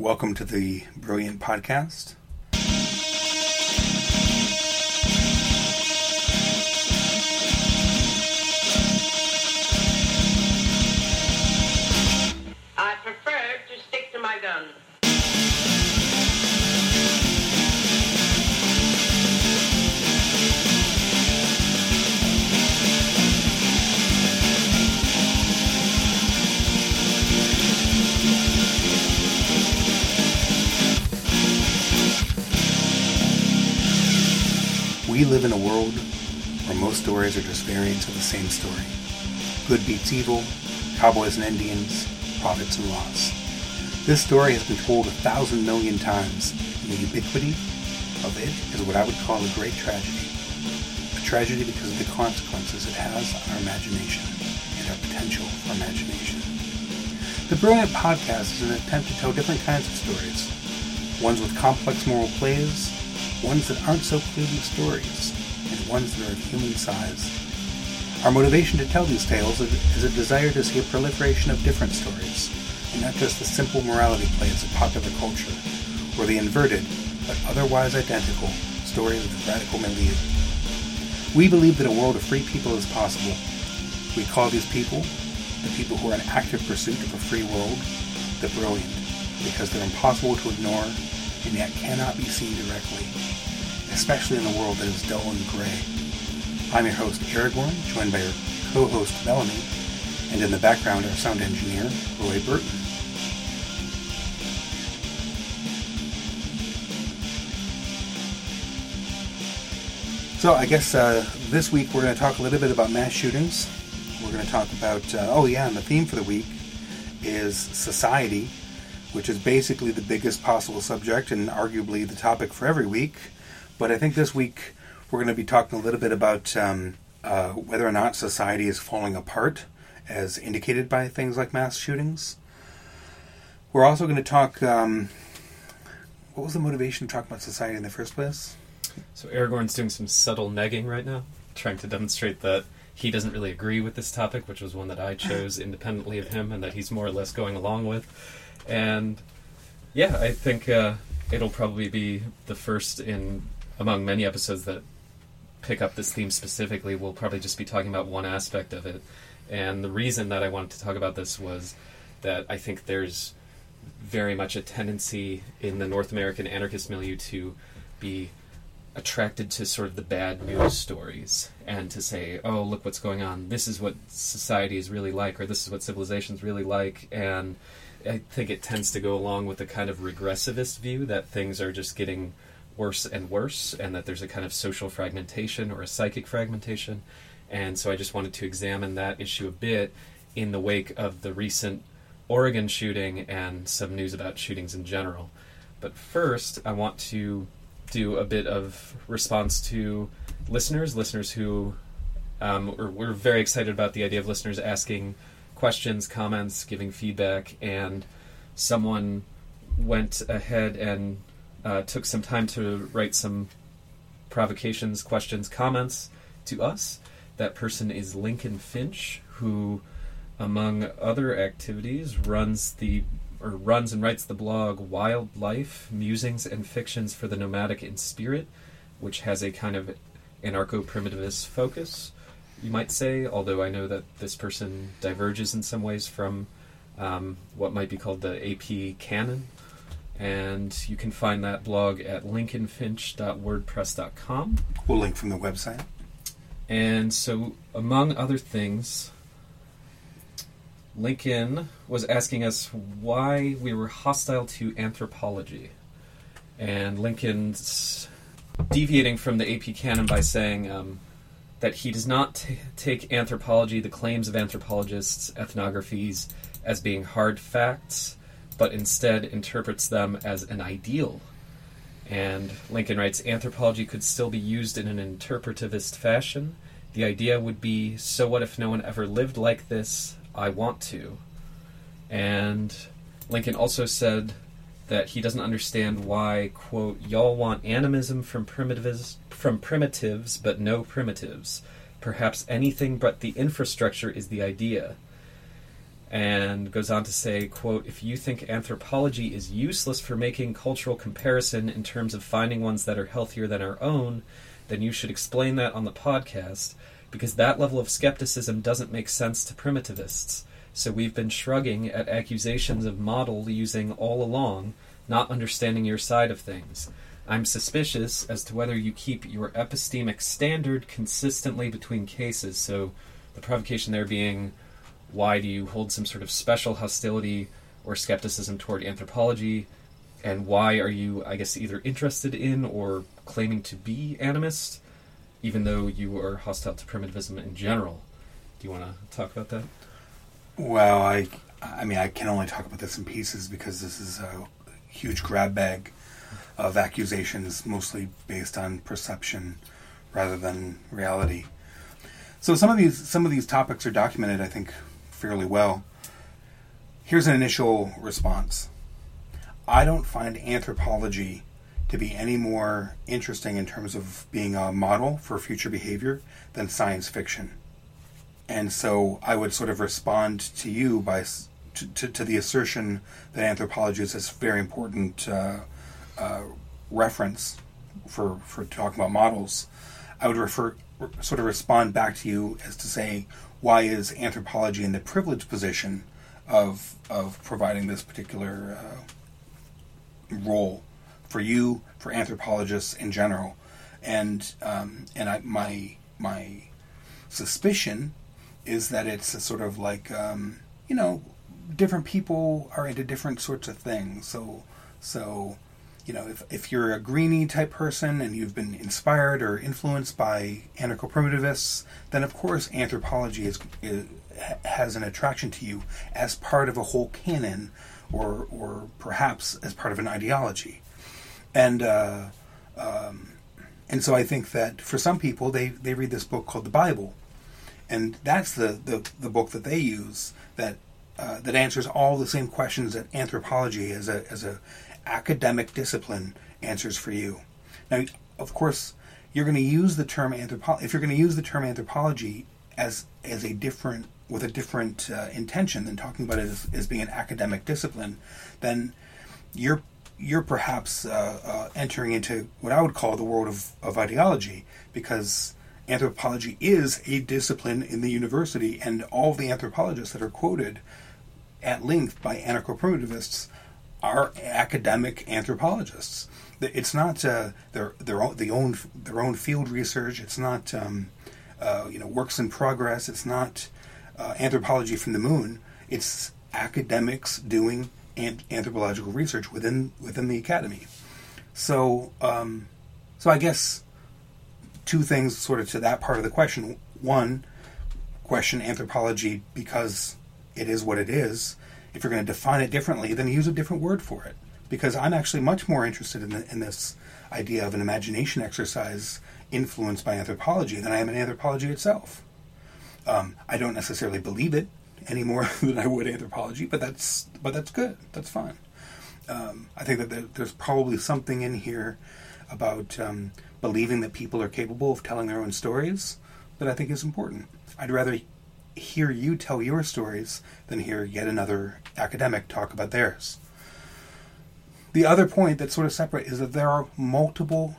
Welcome to the Brilliant Podcast. We live in a world where most stories are just variants of the same story. Good beats evil, cowboys and Indians, profits and loss. This story has been told a thousand million times, and the ubiquity of it is what I would call a great tragedy. A tragedy because of the consequences it has on our imagination and our potential for imagination. The Brilliant Podcast is an attempt to tell different kinds of stories. Ones with complex moral plays, ones that aren't so clearly stories, and ones that are of human size. Our motivation to tell these tales is a desire to see a proliferation of different stories, and not just the simple morality plays of popular culture, or the inverted, but otherwise identical, stories of the radical milieu. We believe that a world of free people is possible. We call these people, the people who are in active pursuit of a free world, the brilliant, because they're impossible to ignore and yet cannot be seen directly, especially in a world that is dull and gray. I'm your host, Eric Aragorn, joined by our co-host, Bellamy, and in the background, our sound engineer, Roy Burton. So I guess uh, this week we're going to talk a little bit about mass shootings. We're going to talk about, uh, oh yeah, and the theme for the week is society, which is basically the biggest possible subject and arguably the topic for every week. But I think this week we're going to be talking a little bit about um, uh, whether or not society is falling apart, as indicated by things like mass shootings. We're also going to talk. Um, what was the motivation to talk about society in the first place? So Aragorn's doing some subtle negging right now, trying to demonstrate that he doesn't really agree with this topic, which was one that I chose independently of him, and that he's more or less going along with. And yeah, I think uh, it'll probably be the first in among many episodes that pick up this theme specifically. We'll probably just be talking about one aspect of it. And the reason that I wanted to talk about this was that I think there's very much a tendency in the North American anarchist milieu to be attracted to sort of the bad news stories and to say, oh, look what's going on. This is what society is really like, or this is what civilization is really like. And I think it tends to go along with the kind of regressivist view that things are just getting worse and worse, and that there's a kind of social fragmentation or a psychic fragmentation. And so I just wanted to examine that issue a bit in the wake of the recent Oregon shooting and some news about shootings in general. But first, I want to do a bit of response to listeners, listeners who um, we're, we're very excited about the idea of listeners asking questions, comments, giving feedback, and someone went ahead and uh, took some time to write some provocations, questions, comments to us. That person is Lincoln Finch, who, among other activities, runs the or runs and writes the blog Wildlife Musings and Fictions for the Nomadic in Spirit, which has a kind of anarcho primitivist focus, you might say, although I know that this person diverges in some ways from um, what might be called the AP canon. And you can find that blog at lincolnfinch.wordpress.com. We'll link from the website. And so, among other things, Lincoln was asking us why we were hostile to anthropology. And Lincoln's deviating from the AP canon by saying um, that he does not t- take anthropology, the claims of anthropologists, ethnographies, as being hard facts, but instead interprets them as an ideal. And Lincoln writes anthropology could still be used in an interpretivist fashion. The idea would be so what if no one ever lived like this? I want to. And Lincoln also said that he doesn't understand why, quote, y'all want animism from primitives, from primitives, but no primitives. Perhaps anything but the infrastructure is the idea. and goes on to say, quote, if you think anthropology is useless for making cultural comparison in terms of finding ones that are healthier than our own, then you should explain that on the podcast, because that level of skepticism doesn't make sense to primitivists. So we've been shrugging at accusations of model using all along, not understanding your side of things. I'm suspicious as to whether you keep your epistemic standard consistently between cases. So the provocation there being why do you hold some sort of special hostility or skepticism toward anthropology? And why are you, I guess, either interested in or claiming to be animist, even though you are hostile to primitivism in general? Do you want to talk about that? Well, I, I mean, I can only talk about this in pieces because this is a huge grab bag of accusations, mostly based on perception rather than reality. So some of these some of these topics are documented, I think, fairly well. Here's an initial response. I don't find anthropology to be any more interesting in terms of being a model for future behavior than science fiction. And so I would sort of respond to you by to, to, to the assertion that anthropology is this very important uh, uh, reference for, for talking about models. I would refer sort of respond back to you as to say why is anthropology in the privileged position of of providing this particular uh, role for you, for anthropologists in general, and um, and I, my my suspicion is that it's a sort of like um, you know different people are into different sorts of things. So so you know, if, if you're a greenie type person and you've been inspired or influenced by anarcho primitivists, then of course anthropology is, is, has an attraction to you as part of a whole canon or, or perhaps as part of an ideology. And, uh, um, and so I think that for some people, they, they read this book called the Bible. And that's the, the, the book that they use that, uh, that answers all the same questions that anthropology as a, as a academic discipline answers for you. Now, of course, you're going to use the term anthropology. If you're going to use the term anthropology as as a different with a different uh, intention than talking about it as, as, being an academic discipline, then you're you're perhaps uh, uh, entering into what I would call the world of, of ideology because anthropology is a discipline in the university, and all the anthropologists that are quoted at length by anarcho primitivists are academic anthropologists. It's not uh, their their own, own their own field research. It's not um, uh, you know works in progress. It's not uh, anthropology from the moon. It's academics doing anthropological research within within the academy. So um, so I guess two things sort of to that part of the question. One, question anthropology because it is what it is if you're going to define it differently, then use a different word for it. Because I'm actually much more interested in, the, in this idea of an imagination exercise influenced by anthropology than I am in anthropology itself. Um, I don't necessarily believe it any more than I would anthropology, but that's but that's good. That's fine. Um, I think that there's probably something in here about um, believing that people are capable of telling their own stories that I think is important. I'd rather hear you tell your stories than hear yet another academic talk about theirs. The other point that's sort of separate is that there are multiple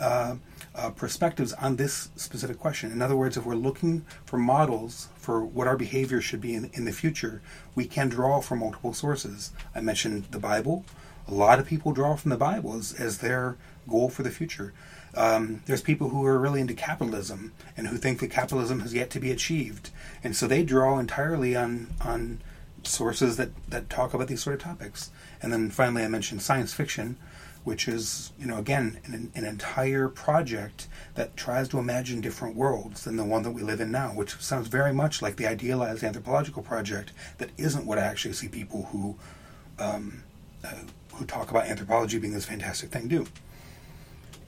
uh, uh, perspectives on this specific question. In other words, if we're looking for models for what our behavior should be in, in the future, we can draw from multiple sources. I mentioned the Bible. A lot of people draw from the Bible as, as their goal for the future. Um, there's people who are really into capitalism and who think that capitalism has yet to be achieved, and so they draw entirely on on sources that that talk about these sort of topics. And then finally, I mentioned science fiction, which is you know again an, an entire project that tries to imagine different worlds than the one that we live in now, which sounds very much like the idealized anthropological project that isn't what I actually see people who um, uh, who talk about anthropology being this fantastic thing do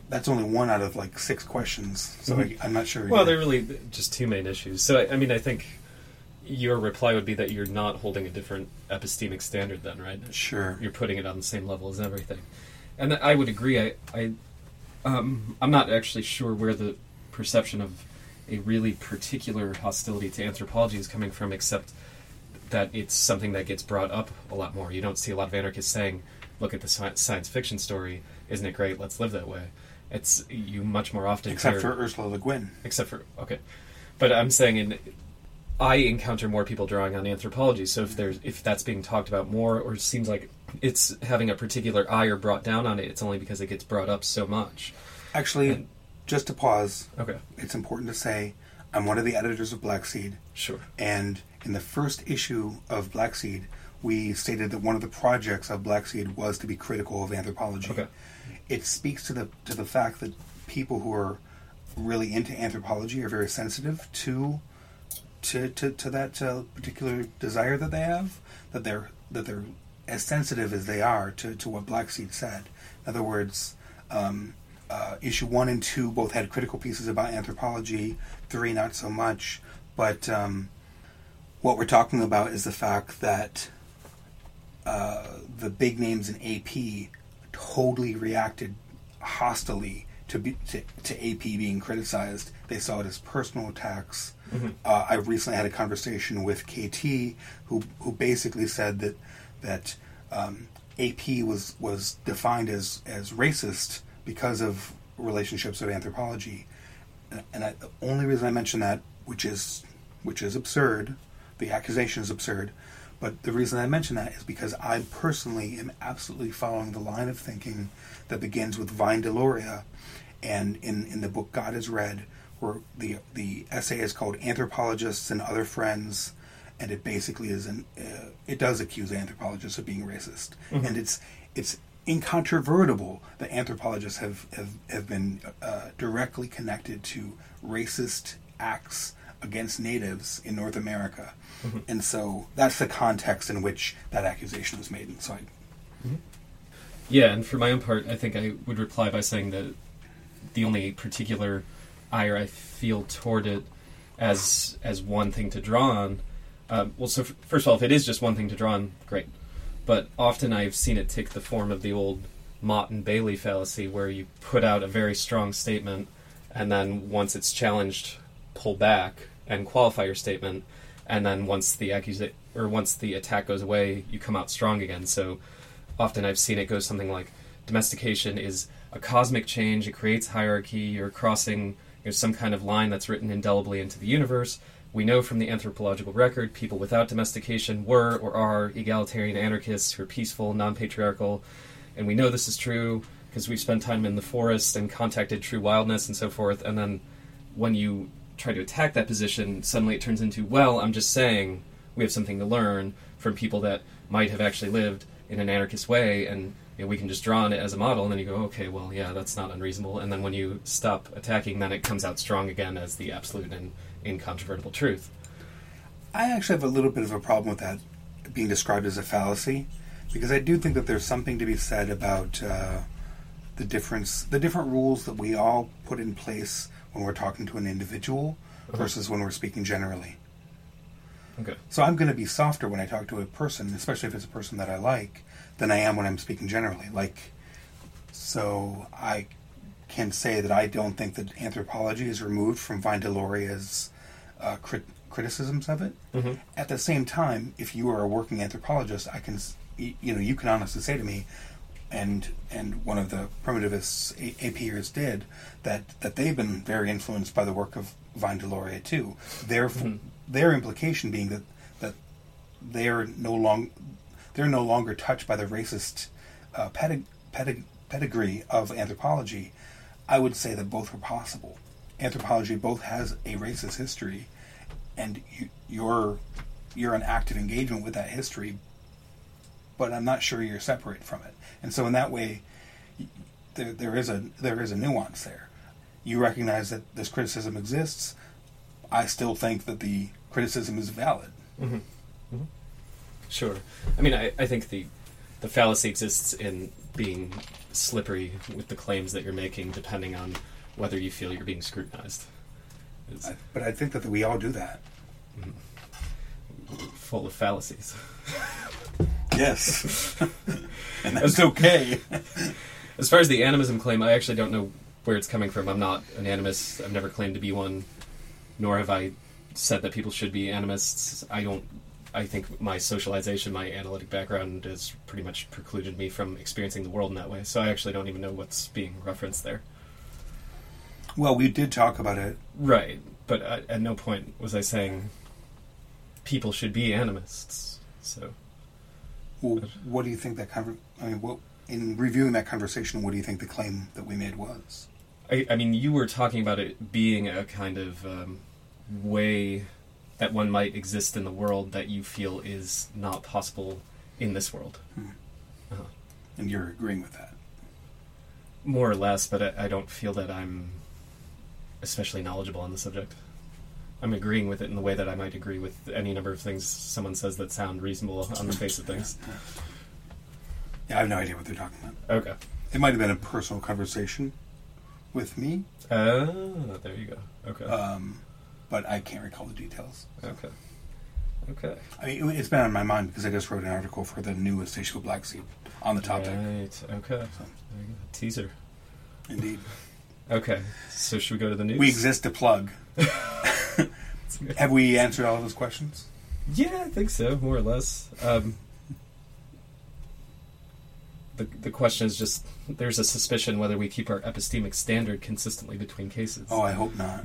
that's only one out of like six questions, so mm-hmm. I, am not sure. Well, they're really just two main issues. So I, I, mean, I think your reply would be that you're not holding a different epistemic standard, then, right? Sure. You're putting it on the same level as everything, and I would agree. I, I um, I'm not actually sure where the perception of a really particular hostility to anthropology is coming from, except that it's something that gets brought up a lot more. You don't see a lot of anarchists saying, "Look at the science fiction story, isn't it great? Let's live that way." It's you much more often Except hear- for Ursula Le Guin. except for okay but i'm saying in i encounter more people drawing on anthropology so if mm-hmm. there's if that's being talked about more or seems like it's having a particular eye or brought down on it it's only because it gets brought up so much Actually, And- just to pause, okay it's important to say I'm one of the editors of Black Seed, sure and in the first issue of Black Seed, we stated that one of the projects of Black Seed was to be critical of anthropology. Okay. It speaks to the to the fact that people who are really into anthropology are very sensitive to to to, to that uh, particular desire that they have. That they're that they're as sensitive as they are to, to what Black Seed said. In other words, um, uh, issue one and two both had critical pieces about anthropology. Three, not so much. But um, what we're talking about is the fact that uh, the big names in AP totally reacted hostily to, be, to to AP being criticized. They saw it as personal attacks. Uh, I recently had a conversation with KT, who who basically said that that um, AP was was defined as as racist because of relationships of anthropology, and, and I, the only reason I mention that, which is which is absurd, the accusation is absurd, but the reason I mention that is because I personally am absolutely following the line of thinking that begins with Vine Deloria, and in, in the book God is Red, where the the essay is called Anthropologists and Other Friends, and it basically is an uh, it does accuse anthropologists of being racist, and it's it's incontrovertible that anthropologists have have, have been uh, directly connected to racist acts against natives in North America, and so that's the context in which that accusation was made. And so I, yeah and for my own part i think i would reply by saying that the only particular ire i feel toward it as as one thing to draw on um, well so f- first of all if it is just one thing to draw on great. But often I've seen it take the form of the old Motte and Bailey fallacy, where you put out a very strong statement, and then once it's challenged, pull back and qualify your statement, and then once the accusa- or once the attack goes away, you come out strong again. So often I've seen it go something like domestication is a cosmic change; it creates hierarchy. You're crossing you know, some kind of line that's written indelibly into the universe. We know from the anthropological record people without domestication were or are egalitarian anarchists who are peaceful, non patriarchal, and we know this is true because we've spent time in the forest and contacted true wildness and so forth. And then when you try to attack that position, suddenly it turns into, well, I'm just saying we have something to learn from people that might have actually lived in an anarchist way and you know, we can just draw on it as a model and then you go okay well yeah that's not unreasonable. And then when you stop attacking then it comes out strong again as the absolute and incontrovertible truth. I actually have a little bit of a problem with that being described as a fallacy, because I do think that there's something to be said about uh, the difference, the different rules that we all put in place when we're talking to an individual versus when we're speaking generally. okay So I'm going to be softer when I talk to a person, especially if it's a person that I like, than I am when I'm speaking generally. Like, so I can say that I don't think that anthropology is removed from Vine Deloria's uh, crit- criticisms of it. Mhm. At the same time, if you are a working anthropologist, I can, you know, you can honestly say to me, and and one of the primitivists A- APers did that that they've been very influenced by the work of Vine Deloria too. Their their implication being that that they're no long they're no longer touched by the racist uh, pedig- pedig- pedigree of anthropology. I would say that both are possible. Anthropology both has a racist history, and you, you're you're in active engagement with that history. But I'm not sure you're separate from it, and so in that way, there, there is a there is a nuance there. You recognize that this criticism exists. I still think that the criticism is valid. Mm-hmm. Mm-hmm. Sure. I mean, I, I think the the fallacy exists in being slippery with the claims that you're making, depending on whether you feel you're being scrutinized. I, but I think that we all do that. Mm-hmm. full of fallacies. Yes, and that's okay. As far as the animism claim, I actually don't know where it's coming from. I'm not an animist. I've never claimed to be one, nor have I said that people should be animists. I don't I think my socialization, my analytic background, has pretty much precluded me from experiencing the world in that way. So I actually don't even know what's being referenced there. Well, we did talk about it. Right, but at, at no point was I saying people should be animists. So Well, what do you think that conver- I mean, what in reviewing that conversation, what do you think the claim that we made was? I, I mean, you were talking about it being a kind of um, way that one might exist in the world that you feel is not possible in this world. Uh-huh. And you're agreeing with that. More or less, but I, I don't feel that I'm especially knowledgeable on the subject. I'm agreeing with it in the way that I might agree with any number of things someone says that sound reasonable on the face of things. Yeah, I have no idea what they're talking about. Okay. It might have been a personal conversation with me, Oh, there you go. Okay. um, but I can't recall the details. okay. Okay. I mean, it- it's been on my mind because I just wrote an article for the newest issue of Black Seed on the topic. Right. Okay. There you go. Teaser. Indeed, Okay. So should we go to the news? we exist to plug. have we answered all those questions? Yeah, I think so, more or less. Um, the the question is just there's a suspicion whether we keep our epistemic standard consistently between cases. Oh, I hope not.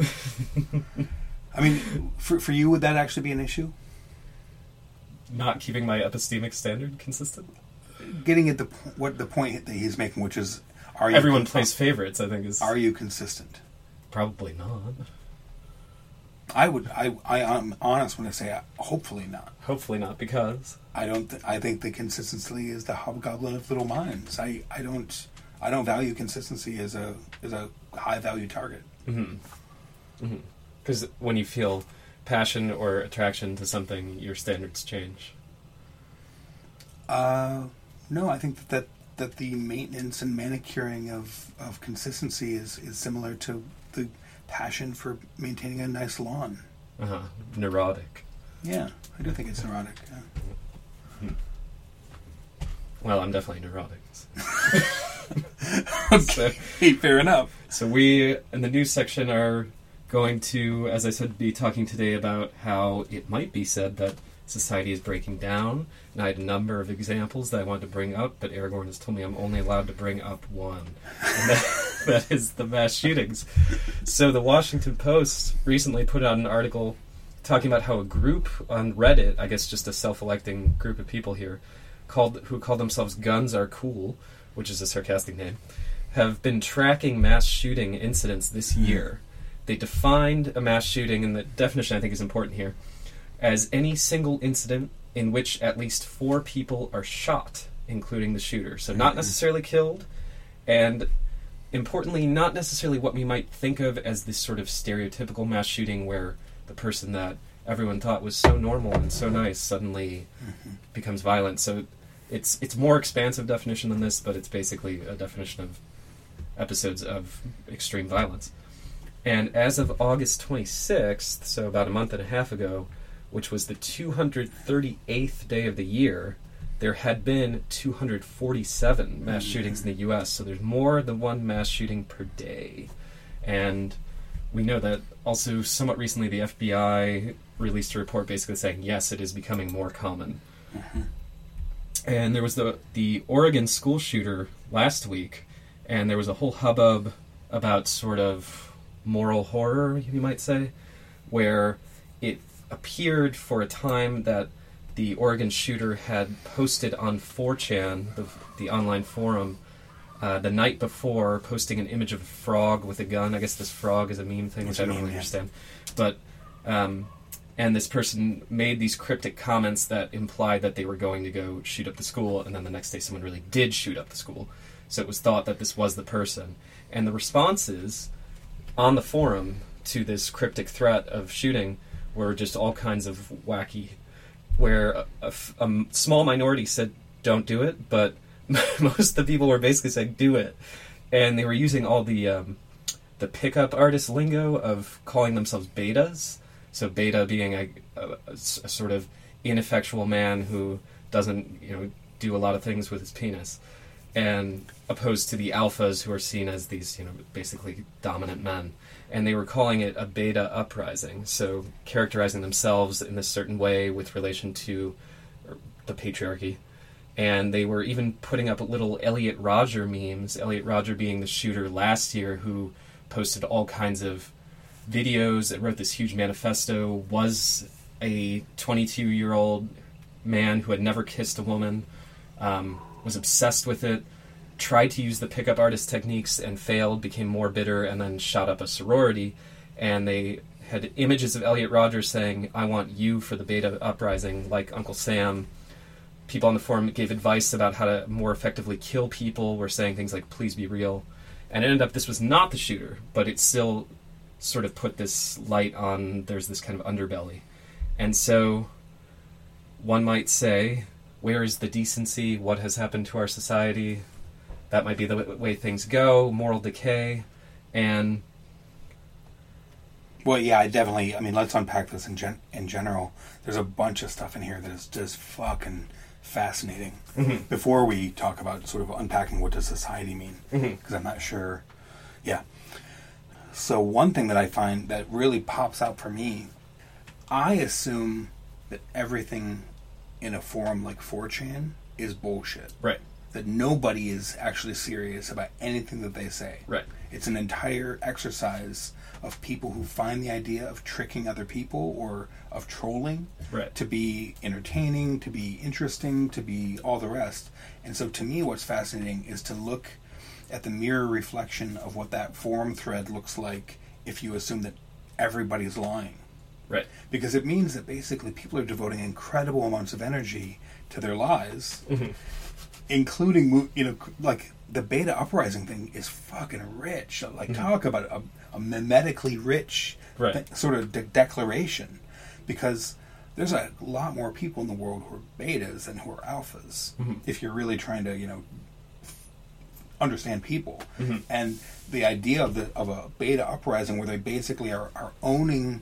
I mean, for for you, would that actually be an issue? Not keeping my epistemic standard consistent. Getting at the what the point that he's making, which is, are you Everyone plays favorites. I think is Are you consistent? probably not. I would. I. I am honest when I say hopefully not. Hopefully not because I don't. Th- I think the consistency is the hobgoblin of little minds. I. I don't. I don't value consistency as a as a high value target. because when you feel passion or attraction to something, your standards change. Uh, no, I think that, that that the maintenance and manicuring of, of consistency is, is similar to the passion for maintaining a nice lawn. Uh-huh. Neurotic. Yeah, I do think it's neurotic. yeah. Well, I'm definitely neurotic. Okay, fair enough. So we in the news section are going to, as I said, be talking today about how it might be said that society is breaking down. And I had a number of examples that I wanted to bring up, but Aragorn has told me I'm only allowed to bring up one. And that, that is the mass shootings. So the Washington Post recently put out an article talking about how a group on Reddit, I guess just a self-electing group of people here, called who call themselves Guns Are Cool, which is a sarcastic name, have been tracking mass shooting incidents this year. They defined a mass shooting, and the definition I think is important here, as any single incident in which at least four people are shot, including the shooter. So not mm-hmm. necessarily killed, and importantly, not necessarily what we might think of as this sort of stereotypical mass shooting where the person that everyone thought was so normal and so nice suddenly mm-hmm. becomes violent. So it's it's more expansive definition than this, but it's basically a definition of episodes of extreme violence. And as of August 26th, so about a month and a half ago, which was the 238th day of the year, there had been 247 mass mm. shootings in the U.S. So there's more than one mass shooting per day, and we know that also somewhat recently the FBI released a report basically saying yes, it is becoming more common. Uh-huh. And there was the the Oregon school shooter last week, and there was a whole hubbub about sort of moral horror, you might say, where it appeared for a time that the Oregon shooter had posted on 4chan, the, the online forum, uh, the night before, posting an image of a frog with a gun. I guess this frog is a meme thing, which I don't really understand. But um, and this person made these cryptic comments that implied that they were going to go shoot up the school, and then the next day someone really did shoot up the school. So it was thought that this was the person. And the responses on the forum to this cryptic threat of shooting were just all kinds of wacky, where a, a a small minority said, don't do it, but most of the people were basically saying, do it. And they were using all the um, the pickup artist lingo of calling themselves betas. So beta being a sort of ineffectual man who doesn't, you know, do a lot of things with his penis. and opposed to the alphas who are seen as these, you know, basically dominant men. And they were calling it a beta uprising, so characterizing themselves in a certain way with relation to the patriarchy. And they were even putting up little Elliot Rodger memes, Elliot Rodger being the shooter last year who posted all kinds of videos and wrote this huge manifesto, was a 22 year old man who had never kissed a woman, um, was obsessed with it, tried to use the pickup artist techniques and failed, became more bitter, and then shot up a sorority. And they had images of Elliot Rodgers saying, I want you for the beta uprising, like Uncle Sam. People on the forum gave advice about how to more effectively kill people, were saying things like, please be real. And it ended up this was not the shooter, but it still sort of put this light on there's this kind of underbelly. And so one might say, where is the decency? What has happened to our society? That might be the w- way things go, moral decay. And Well, yeah, I definitely. I mean, let's unpack this in gen- in general. There's a bunch of stuff in here that is just fucking fascinating. Mm-hmm. Before we talk about sort of unpacking what does society mean, mm-hmm. because I'm not sure. Yeah. So one thing that I find that really pops out for me, I assume that everything in a forum like 4chan is bullshit. right, That nobody is actually serious about anything that they say. right, It's an entire exercise of people who find the idea of tricking other people or of trolling Right. to be entertaining, to be interesting, to be all the rest. And so to me, what's fascinating is to look at the mirror reflection of what that forum thread looks like if you assume that everybody's lying. right, Because it means that basically people are devoting incredible amounts of energy to their lies, mm-hmm. Including, you know, like the beta uprising thing is fucking rich. Like, mm-hmm. talk about a, a mimetically rich Right. th- sort of de- declaration. Because there's a lot more people in the world who are betas than who are alphas. Mm-hmm. If you're really trying to, you know, understand people. Mm-hmm. And the idea of the of a beta uprising where they basically are, are owning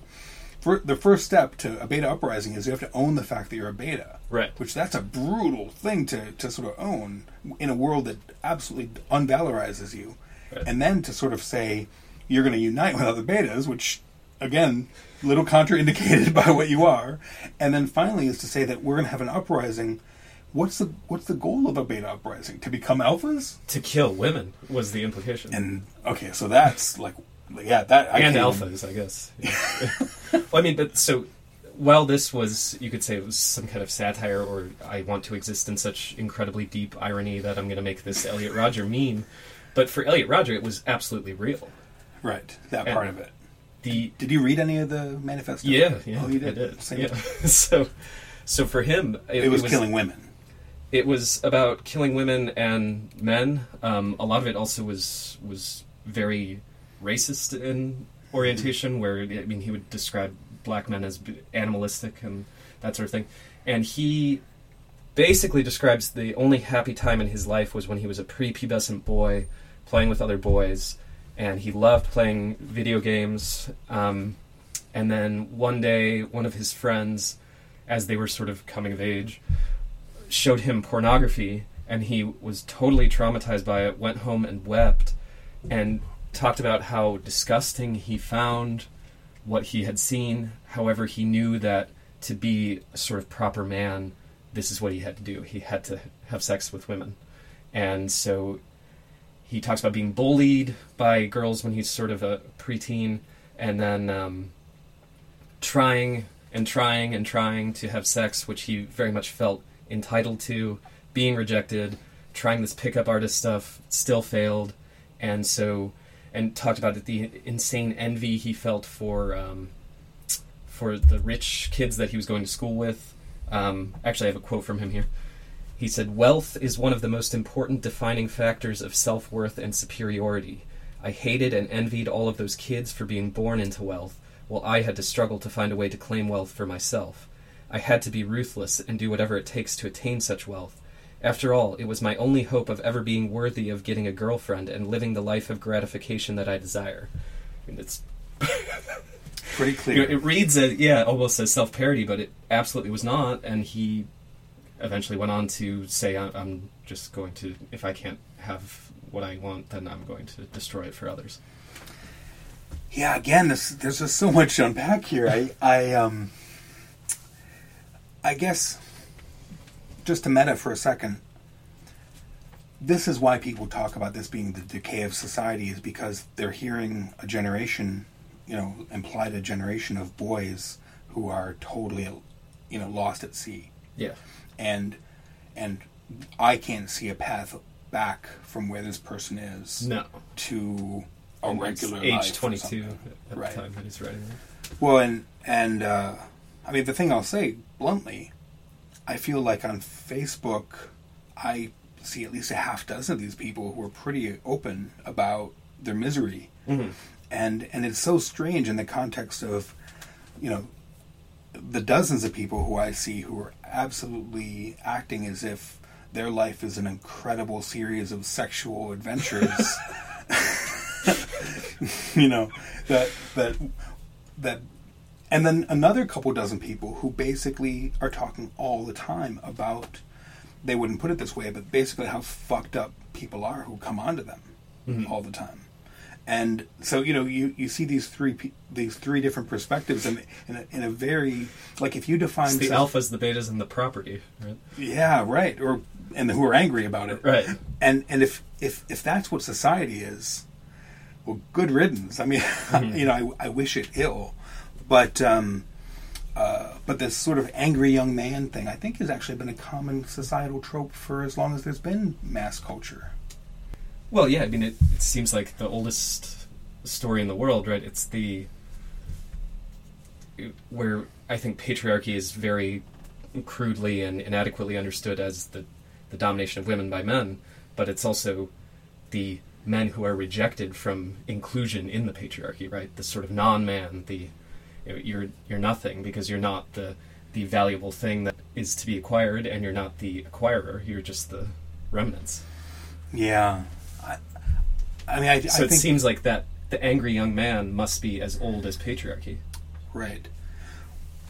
for the first step to a beta uprising is you have to own the fact that you're a beta. Right. Which that's a brutal thing to, to sort of own in a world that absolutely unvalorizes you. Right. And then to sort of say you're going to unite with other betas, which again, little contraindicated by what you are. And then finally is to say that we're going to have an uprising. What's the what's the goal of a beta uprising? To become alphas? to kill women was the implication. And okay, so that's like yeah, that I and can't- alphas, I guess. Yeah. well, I mean, but so while this was, you could say it was some kind of satire, or I want to exist in such incredibly deep irony that I'm going to make this Elliot Rodger meme. But for Elliot Rodger, it was absolutely real. Right, that And- part of it. The Did you read any of the manifesto? yeah, yeah, oh, you did. I did. Yeah. so, so for him, it, It was killing women. it was about killing women and men. Um, a lot of it also was was very racist in orientation, where I mean he would describe black men as animalistic and that sort of thing, and he basically describes the only happy time in his life was when he was a prepubescent boy playing with other boys, and he loved playing video games. Um, and then one day, one of his friends, as they were sort of coming of age, showed him pornography and he was totally traumatized by it went home and wept and talked about how disgusting he found what he had seen. However he knew that to be a sort of proper man this is what he had to do. He had to have sex with women. And so he talks about being bullied by girls when he's sort of a preteen and then um, trying and trying and trying to have sex, which he very much felt entitled to, being rejected, trying this pickup artist stuff, still failed, and so and talked about the insane envy he felt for um, for the rich kids that he was going to school with. Um, actually, I have a quote from him here. He said, Wealth is one of the most important defining factors of self worth and superiority. I hated and envied all of those kids for being born into wealth, while I had to struggle to find a way to claim wealth for myself. I had to be ruthless and do whatever it takes to attain such wealth. After all, it was my only hope of ever being worthy of getting a girlfriend and living the life of gratification that I desire. I mean, it's Pretty you clear. know, it reads as yeah, almost as self parody, but it absolutely was not. And he eventually went on to say, "I- "I'm just going to if I can't have what I want, then I'm going to destroy it for others." Yeah, again, this, there's just so much to unpack here. I, I, um, I guess, just to meta for a second, this is why people talk about this being the decay of society, is because they're hearing a generation, you know, implied a generation of boys who are totally, you know, lost at sea, Yeah. and and I can't see a path back from where this person is No. to a And regular age 22 something. at Right. the time that he's writing. Well, and and uh, I mean the thing I'll say bluntly, I feel like on Facebook, I see at least a half dozen of these people who are pretty open about their misery, Mhm. and and it's so strange in the context of, you know, the dozens of people who I see who are absolutely acting as if their life is an incredible series of sexual adventures. you know that that that and then another couple dozen people who basically are talking all the time about they wouldn't put it this way but basically how fucked up people are who come onto them mm-hmm. all the time. And so you know you, you see these three these three different perspectives and in a, in a very like if you define It's the self- alphas, the betas, and the property, right? yeah right. Or and who are angry about it. Right. and and if if if that's what society is well good riddance. I mean mm-hmm. you know I, I wish it ill but um uh, but this sort of angry young man thing, I think, has actually been a common societal trope for as long as there's been mass culture. Well, yeah, I mean, it, it seems like the oldest story in the world, right? It's the. where I think patriarchy is very crudely and inadequately understood as the, the domination of women by men, but it's also the men who are rejected from inclusion in the patriarchy, right? The sort of non man, the. You're you're nothing because you're not the the valuable thing that is to be acquired, and you're not the acquirer. You're just the remnants. Yeah, I, I mean, I, So I it seems like that the angry young man must be as old as patriarchy. Right.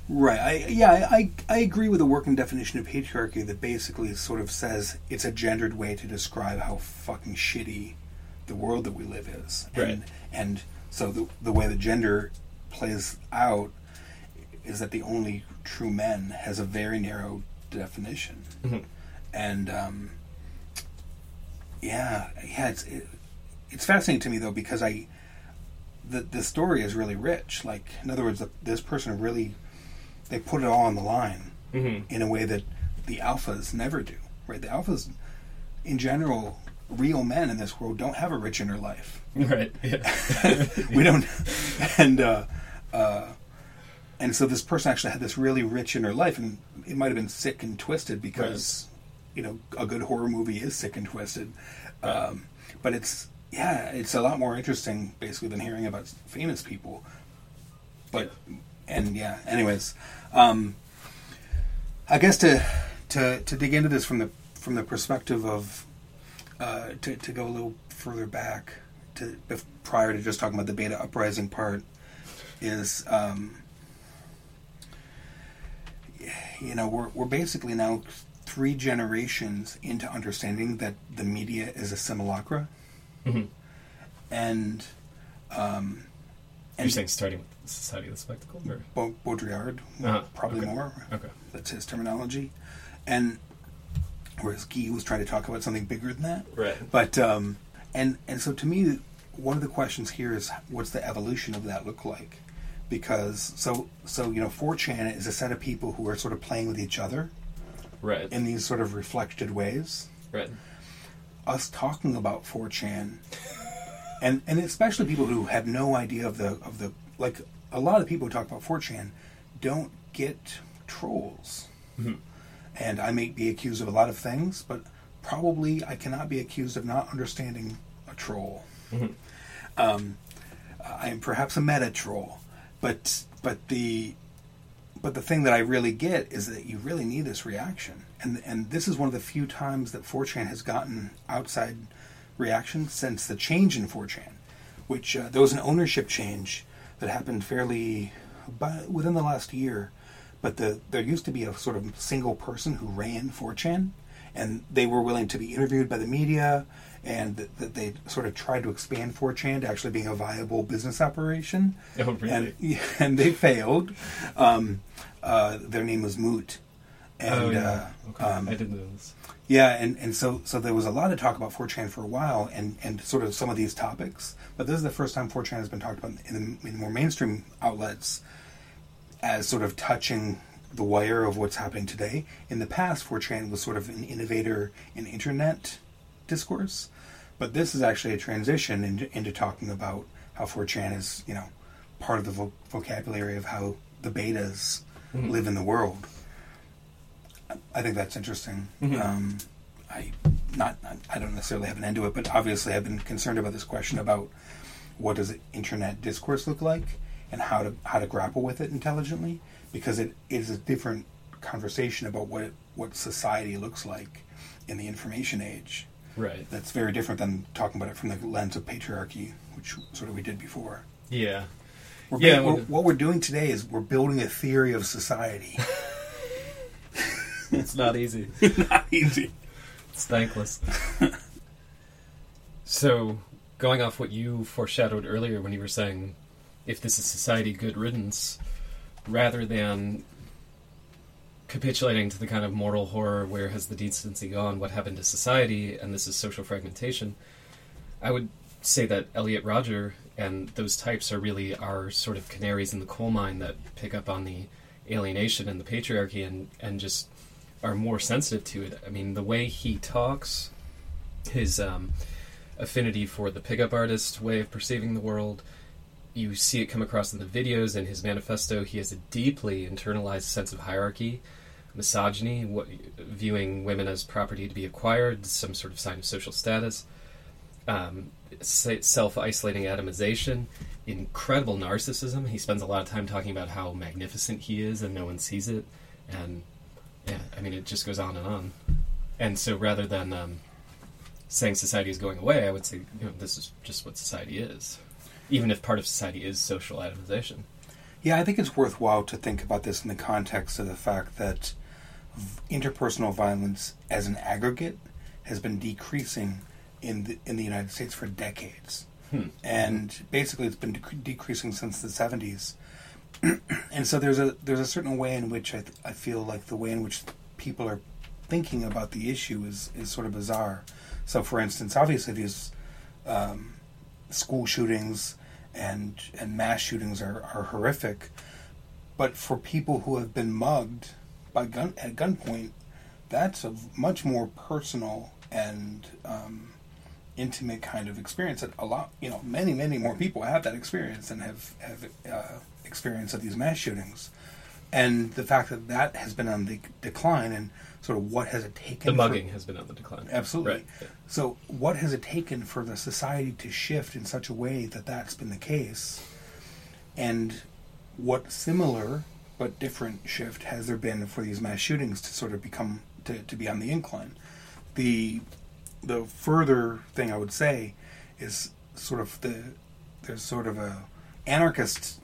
Right. I yeah, I, I I agree with the working definition of patriarchy that basically sort of says it's a gendered way to describe how fucking shitty the world that we live is. Right. And and so the the way the gender plays out is that the only true men has a very narrow definition. Mhm. And um yeah, yeah, it's it, it's fascinating to me though because I the the story is really rich. Like in other words, the, this person really they put it all on the line Mm-hmm. in a way that the alphas never do. Right? The alphas, in general, real men in this world don't have a rich inner life. Right. Yeah. we don't, and uh, uh, and so this person actually had this really rich inner life, and it might have been sick and twisted because you know a good horror movie is sick and twisted, um, but it's yeah, it's a lot more interesting basically than hearing about famous people. But and yeah, anyways, um, I guess to to to dig into this from the from the perspective of uh, to to go a little further back to prior to just talking about the beta uprising part is um, you know we're we're basically now three generations into understanding that the media is a simulacra Mhm. and um, You're saying starting with Society of the Spectacle? Or? Ba- Baudrillard Uh-huh. probably Okay. more Okay. that's his terminology and whereas Guy was trying to talk about something bigger than that Right. but um, and and so to me, one of the questions here is what's the evolution of that look like? Because so so you know, 4chan is a set of people who are sort of playing with each other Right. in these sort of reflected ways. right. Us talking about 4chan, and and especially people who have no idea of the of the like a lot of people who talk about 4chan don't get trolls. Mhm. And I may be accused of a lot of things, but probably I cannot be accused of not understanding a troll. Mhm. Um, I am perhaps a meta troll, but but the but the thing that I really get is that you really need this reaction, and and this is one of the few times that 4chan has gotten outside reaction since the change in 4chan, which uh, there was an ownership change that happened fairly within the last year, but the there used to be a sort of single person who ran 4chan, and they were willing to be interviewed by the media, and that, that they sort of tried to expand 4chan to actually being a viable business operation. Oh, really? And, and they failed. Um, uh, their name was Moot. And, oh yeah. uh, okay. um, I didn't know this. yeah, and, and so so there was a lot of talk about 4chan for a while, and, and sort of some of these topics. But this is the first time 4chan has been talked about in, the, in more mainstream outlets as sort of touching the wire of what's happening today. In the past, 4chan was sort of an innovator in internet discourse, but this is actually a transition into, into talking about how 4chan is, you know, part of the vo- vocabulary of how the betas Mhm. live in the world. I think that's interesting. Mhm. Um, I not I don't necessarily have an end to it, but obviously I've been concerned about this question about what does internet discourse look like and how to how to grapple with it intelligently because it is a different conversation about what what society looks like in the information age. Right. That's very different than talking about it from the lens of patriarchy, which sort of we did before. Yeah. We're Yeah, we're, what we're doing today is we're building a theory of society. It's not easy. Not easy. It's thankless. so, going off what you foreshadowed earlier when you were saying, if this is society, good riddance, rather than capitulating to the kind of moral horror where has the decency gone, what happened to society, and this is social fragmentation, I would say that Elliot Rodger and those types are really our sort of canaries in the coal mine that pick up on the alienation and the patriarchy and, and just are more sensitive to it. I mean, the way he talks, his um, affinity for the pickup artist way of perceiving the world, you see it come across in the videos and his manifesto. He has a deeply internalized sense of hierarchy, misogyny, what, viewing women as property to be acquired, some sort of sign of social status, um, self isolating atomization, incredible narcissism. He spends a lot of time talking about how magnificent he is and no one sees it. And yeah, I mean, it just goes on and on. And so rather than um, saying society is going away, I would say, you know, this is just what society is. Even if part of society is social atomization. Yeah, I think it's worthwhile to think about this in the context of the fact that interpersonal violence as an aggregate has been decreasing in the, in the United States for decades. Hmm. And basically it's been dec- decreasing since the 70s. and so there's a there's a certain way in which I, th- I feel like the way in which people are thinking about the issue is, is sort of bizarre. So, for instance, obviously these um, school shootings and and mass shootings are, are horrific, but for people who have been mugged by gun at gunpoint, that's a much more personal and um, intimate kind of experience. That a lot, you know, many many more people have that experience and have have uh, experience of these mass shootings, and the fact that that has been on the decline and sort of what has it taken The for- mugging has been on the decline. Absolutely. Right. Yeah. So, what has it taken for the society to shift in such a way that that's been the case? And what similar but different shift has there been for these mass shootings to sort of become to, to be on the incline? The the further thing I would say is sort of the there's sort of a anarchist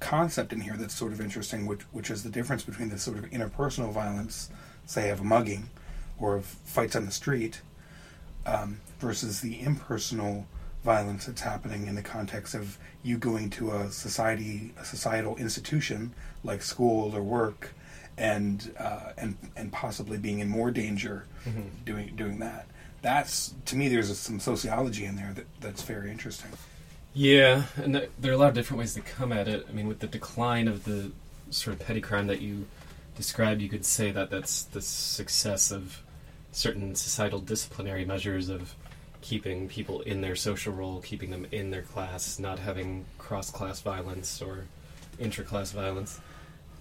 concept in here that's sort of interesting, which which is the difference between the sort of interpersonal violence, say of mugging, or of fights on the street, um, versus the impersonal violence that's happening in the context of you going to a society, a societal institution like school or work, and uh, and and possibly being in more danger Mhm. doing doing that. That's to me, there's some sociology in there that that's very interesting. Yeah, and th- there are a lot of different ways to come at it. I mean, with the decline of the sort of petty crime that you described, you could say that that's the success of certain societal disciplinary measures of keeping people in their social role, keeping them in their class, not having cross class violence or intra class violence.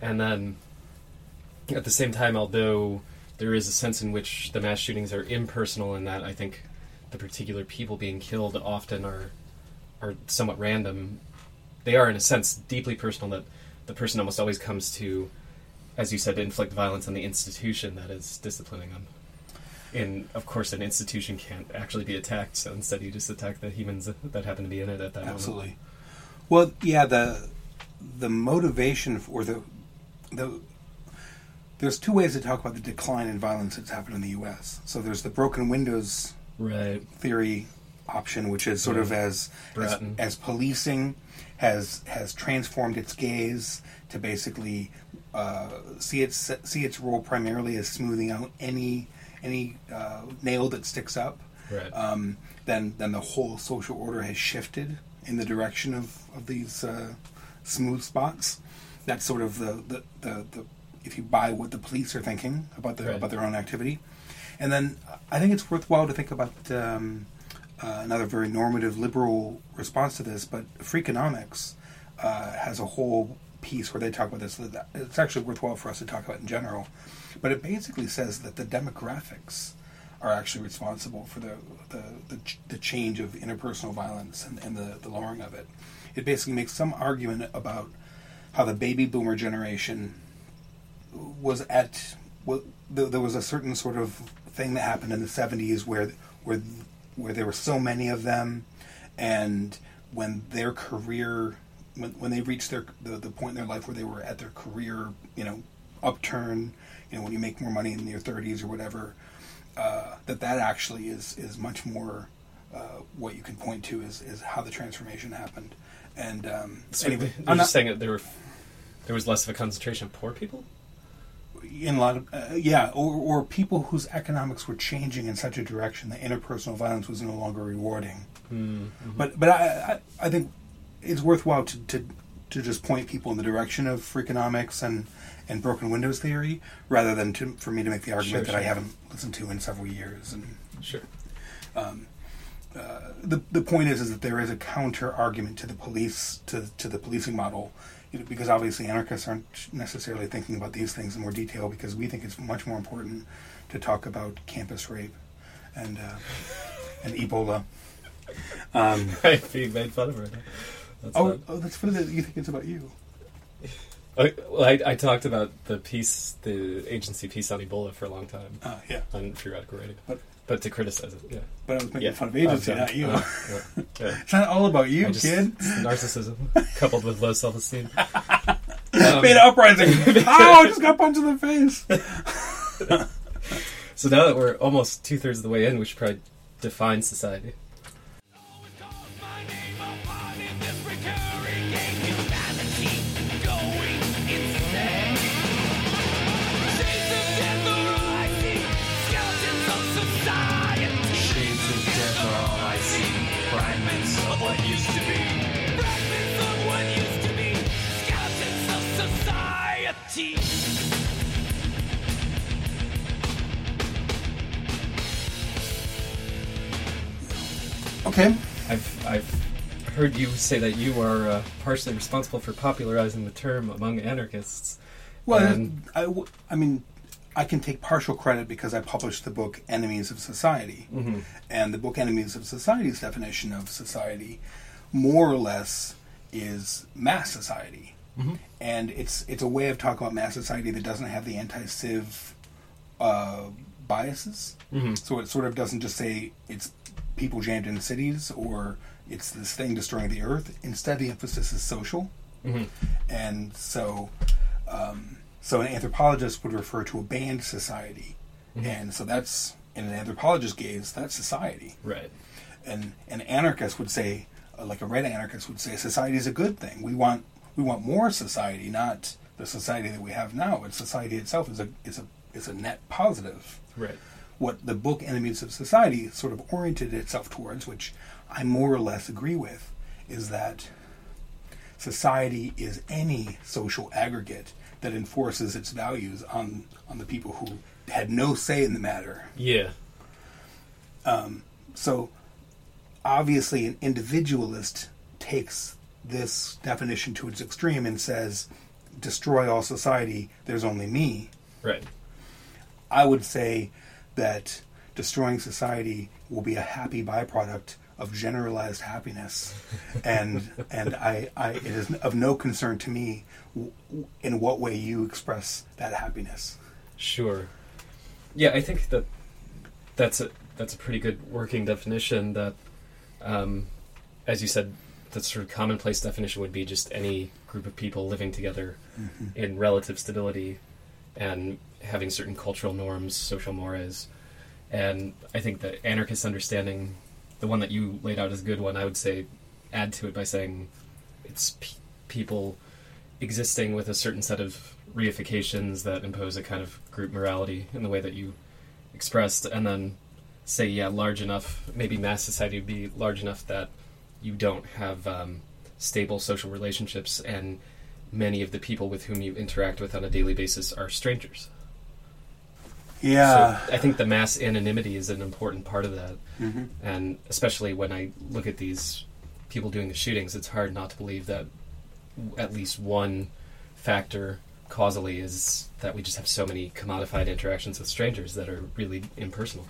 And then at the same time, although there is a sense in which the mass shootings are impersonal, in that I think the particular people being killed often are are somewhat random. They are, in a sense, deeply personal. That the person almost always comes to, as you said, inflict violence on the institution that is disciplining them. And of course, an institution can't actually be attacked, so instead you just attack the humans that happen to be in it at that moment. Absolutely. Well, yeah the the motivation for the the there's two ways to talk about the decline in violence that's happened in the U.S. So there's the broken windows Right. theory option, which is sort of as, as as policing has has transformed its gaze to basically uh, see its see its role primarily as smoothing out any any uh, nail that sticks up. Right. Um, then then the whole social order has shifted in the direction of of these uh, smooth spots. That's sort of the the, the, the if you buy what the police are thinking about their Right. about their own activity. And then I think it's worthwhile to think about um, uh, another very normative liberal response to this, but Freakonomics uh, has a whole piece where they talk about this. It's actually worthwhile for us to talk about in general, but it basically says that the demographics are actually responsible for the the, the, the change of interpersonal violence and, and the, the lowering of it. It basically makes some argument about how the baby boomer generation was at well, there, was a certain sort of thing that happened in the 70s where where where there were so many of them and when their career when, when they reached their the, the point in their life where they were at their career you know upturn you know when you make more money in your 30s or whatever uh, that that actually is is much more uh, what you can point to is, is how the transformation happened. And um, So anyway you're I'm just not- saying that there were there was less of a concentration of poor people. in a lot of uh, yeah or, or people whose economics were changing in such a direction that interpersonal violence was no longer rewarding. But but I, I I think it's worthwhile to, to to just point people in the direction of Freakonomics and and broken windows theory rather than to, for me to make the argument Sure, that I haven't listened to in several years and Sure. the the point is is that there is a counter argument to the police to to the policing model you know, because obviously anarchists aren't necessarily thinking about these things in more detail because we think it's much more important to talk about campus rape and uh, and Ebola. Um, I'm being made fun of right now. That's oh, oh, that's funny that you think it's about you. I, well, I, I talked about the piece, the agency piece on Ebola for a long time Uh, yeah, on Free Radical Radio, But- but to criticize it, yeah, but I was making yeah. fun of agency, not you. Uh, yeah, yeah. it's not all about you, just, kid. narcissism coupled with low self-esteem. Beta uprising. oh, I just got punched in the face. So now that we're almost two thirds of the way in, we should probably define society. Okay. I've I've heard you say that you are uh, partially responsible for popularizing the term among anarchists. Well, I, w- I mean, I can take partial credit because I published the book Enemies of Society. And the book Enemies of Society's definition of society, more or less, is mass society. And it's it's a way of talking about mass society that doesn't have the anti-civ uh, biases. So it sort of doesn't just say it's people jammed in cities or it's this thing destroying the earth. Instead, the emphasis is social. And so, um, so an anthropologist would refer to a band society, and so that's in an anthropologist gaze, that's society. Right. And an anarchist would say, uh, like a red anarchist would say, society is a good thing. We want we want more society, not the society that we have now. But society itself is a is a is a net positive Right. What the book Enemies of Society sort of oriented itself towards, which I more or less agree with, is that society is any social aggregate that enforces its values on, on the people who had no say in the matter. Yeah. Um, so obviously, an individualist takes this definition to its extreme and says, destroy all society, there's only me. Right. I would say that destroying society will be a happy byproduct of generalized happiness, and and I, I it is of no concern to me in what way you express that happiness. Sure. Yeah, I think that that's a that's a pretty good working definition. That, um, as you said, the sort of commonplace definition would be just any group of people living together in relative stability, and having certain cultural norms, social mores, and I think the anarchist understanding, the one that you laid out as a good one, I would say, add to it by saying it's pe- people existing with a certain set of reifications that impose a kind of group morality in the way that you expressed, and then say, yeah, large enough, maybe mass society would be large enough that you don't have um, stable social relationships, and many of the people with whom you interact with on a daily basis are strangers. Yeah. So I think the mass anonymity is an important part of that, hmm and especially when I look at these people doing the shootings, it's hard not to believe that w- at least one factor causally is that we just have so many commodified interactions with strangers that are really impersonal.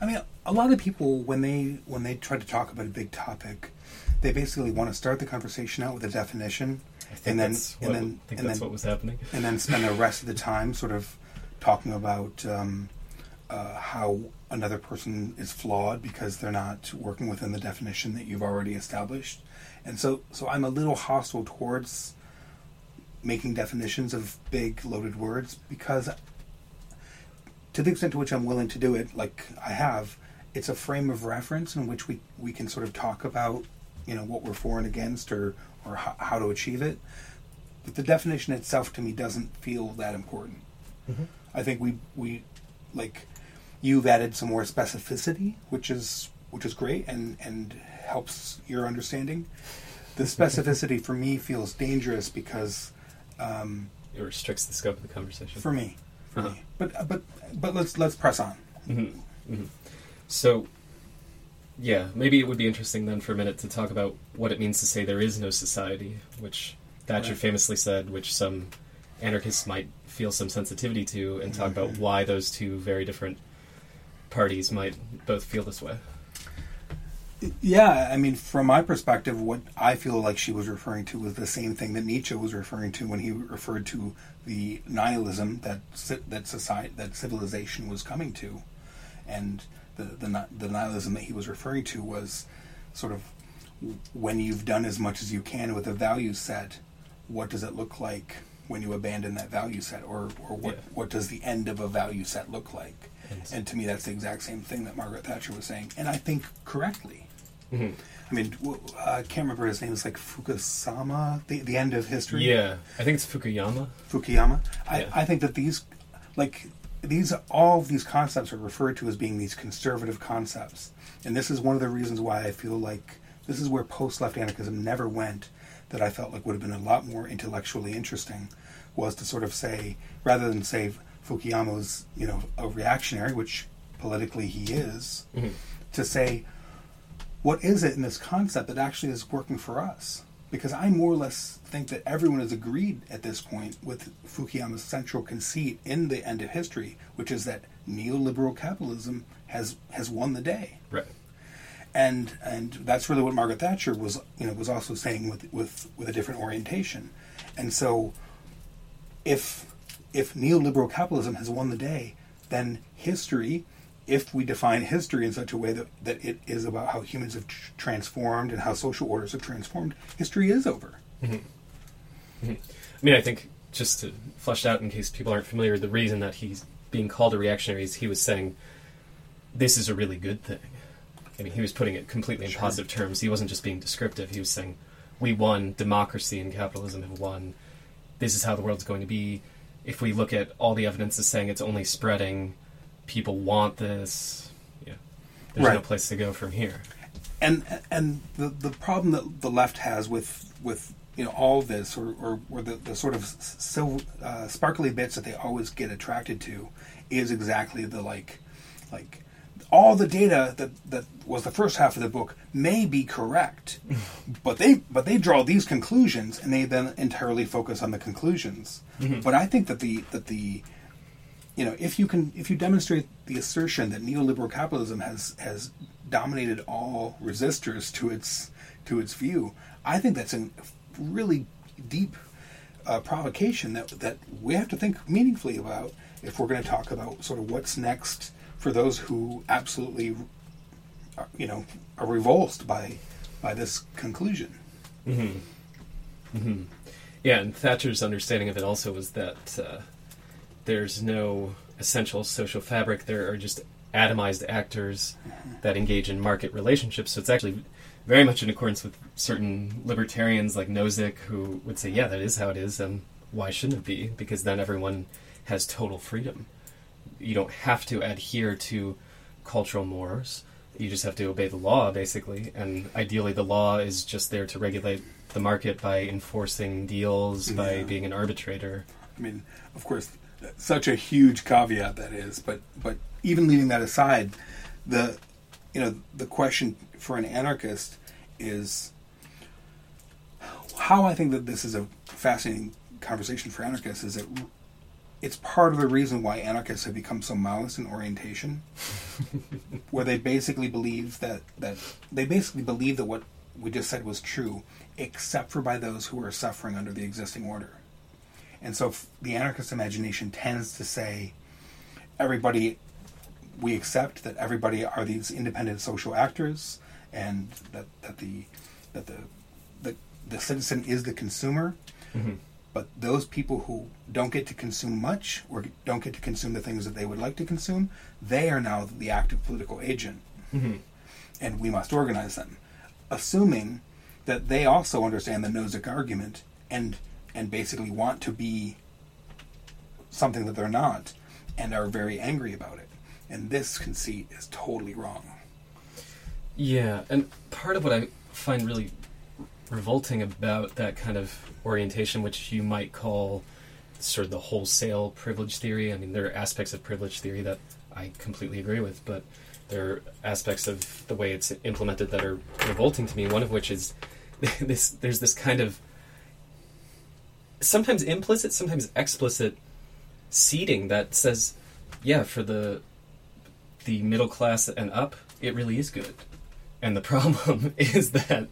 I mean, a lot of people when they when they try to talk about a big topic, they basically want to start the conversation out with a definition, I think and then and then and that's then what was happening. and then spend the rest of the time sort of talking about um, uh, how another person is flawed because they're not working within the definition that you've already established. And so, so I'm a little hostile towards making definitions of big loaded words because, to the extent to which I'm willing to do it, like I have, it's a frame of reference in which we, we can sort of talk about, you know, what we're for and against or, or how, how to achieve it. But the definition itself to me doesn't feel that important. I think we we like you've added some more specificity, which is which is great and and helps your understanding. The specificity for me feels dangerous because um, It restricts the scope of the conversation. for me, for Uh-huh. me. But but but let's let's press on. Mhm, mhm. So, yeah, maybe it would be interesting then for a minute to talk about what it means to say there is no society, which Thatcher Right. famously said, which some anarchists might feel some sensitivity to, and talk about Mhm. why those two very different parties might both feel this way. Yeah, I mean, from my perspective, what I feel like she was referring to was the same thing that Nietzsche was referring to when he referred to the nihilism that that society that civilization was coming to, and the the, the nihilism that he was referring to was sort of when you've done as much as you can with a value set, what does it look like when you abandon that value set, or or what Yeah. what does the end of a value set look like? And- And to me, that's the exact same thing that Margaret Thatcher was saying, and I think correctly. Mhm. I mean, i can't remember his name. It's like Fukusama, the, the end of history. Yeah, I think it's Fukuyama. Fukuyama. I, Yeah. I think that these, like, these, all of these concepts are referred to as being these conservative concepts. And this is one of the reasons why I feel like this is where post left anarchism never went, that I felt like would have been a lot more intellectually interesting, was to sort of say, rather than say Fukuyama's, you know, a reactionary, which politically he is, Mhm. to say, what is it in this concept that actually is working for us? Because I more or less think that everyone has agreed at this point with Fukuyama's central conceit in the end of history, which is that neoliberal capitalism has has won the day, Right. And and that's really what Margaret Thatcher was you know was also saying with with with a different orientation, and so if if neoliberal capitalism has won the day, then history, if we define history in such a way that, that it is about how humans have tr- transformed and how social orders have transformed, history is over. Mm-hmm. Mm-hmm. I mean, I think just to flesh out in case people aren't familiar, the reason that he's being called a reactionary is he was saying this is a really good thing. I mean, he was putting it completely in Sure. positive terms. He wasn't just being descriptive. He was saying, "We won. Democracy and capitalism have won. This is how the world's going to be." If we look at all the evidence is saying it's only spreading, people want this. Yeah, there's no place to go from here. and and the the problem that the left has with with you know all this or or, or the, the sort of so uh, sparkly bits that they always get attracted to is exactly the like like all the data that that was the first half of the book may be correct but they but they draw these conclusions and they then entirely focus on the conclusions. But i think that the that the you know, if you can, if you demonstrate the assertion that neoliberal capitalism has has dominated all resistors to its to its view, I think that's a really deep uh, provocation that that we have to think meaningfully about if we're going to talk about sort of what's next for those who absolutely, are, you know, are revulsed by by this conclusion. Mm-hmm. Mm-hmm. Yeah, and Thatcher's understanding of it also was that uh, there's no essential social fabric. There are just atomized actors mm-hmm. that engage in market relationships. So it's actually very much in accordance with certain libertarians like Nozick who would say, yeah, that is how it is, and why shouldn't it be? Because then everyone has total freedom. You don't have to adhere to cultural mores. You just have to obey the law, basically. And ideally, the law is just there to regulate the market by enforcing deals, by Yeah. being an arbitrator. I mean, of course, such a huge caveat that is, but but even leaving that aside, the you know the question for an anarchist is how I think that this is a fascinating conversation for anarchists is that it's part of the reason why anarchists have become so Maoist in orientation, where they basically believe that that they basically believe that what we just said was true, except for by those who are suffering under the existing order. And so f- the anarchist imagination tends to say everybody, we accept that everybody are these independent social actors and that, that the that the, the the citizen is the consumer. Mm-hmm. But those people who don't get to consume much or don't get to consume the things that they would like to consume, they are now the active political agent. Mm-hmm. And we must organize them. Assuming that they also understand the Nozick argument and and basically want to be something that they're not and are very angry about it. And this conceit is totally wrong. Yeah, and part of what I find really revolting about that kind of orientation, which you might call sort of the wholesale privilege theory. I mean, there are aspects of privilege theory that I completely agree with, but there are aspects of the way it's implemented that are revolting to me. One of which is this: there's this kind of sometimes implicit, sometimes explicit seeding that says, yeah, for the the middle class and up, it really is good. And the problem is that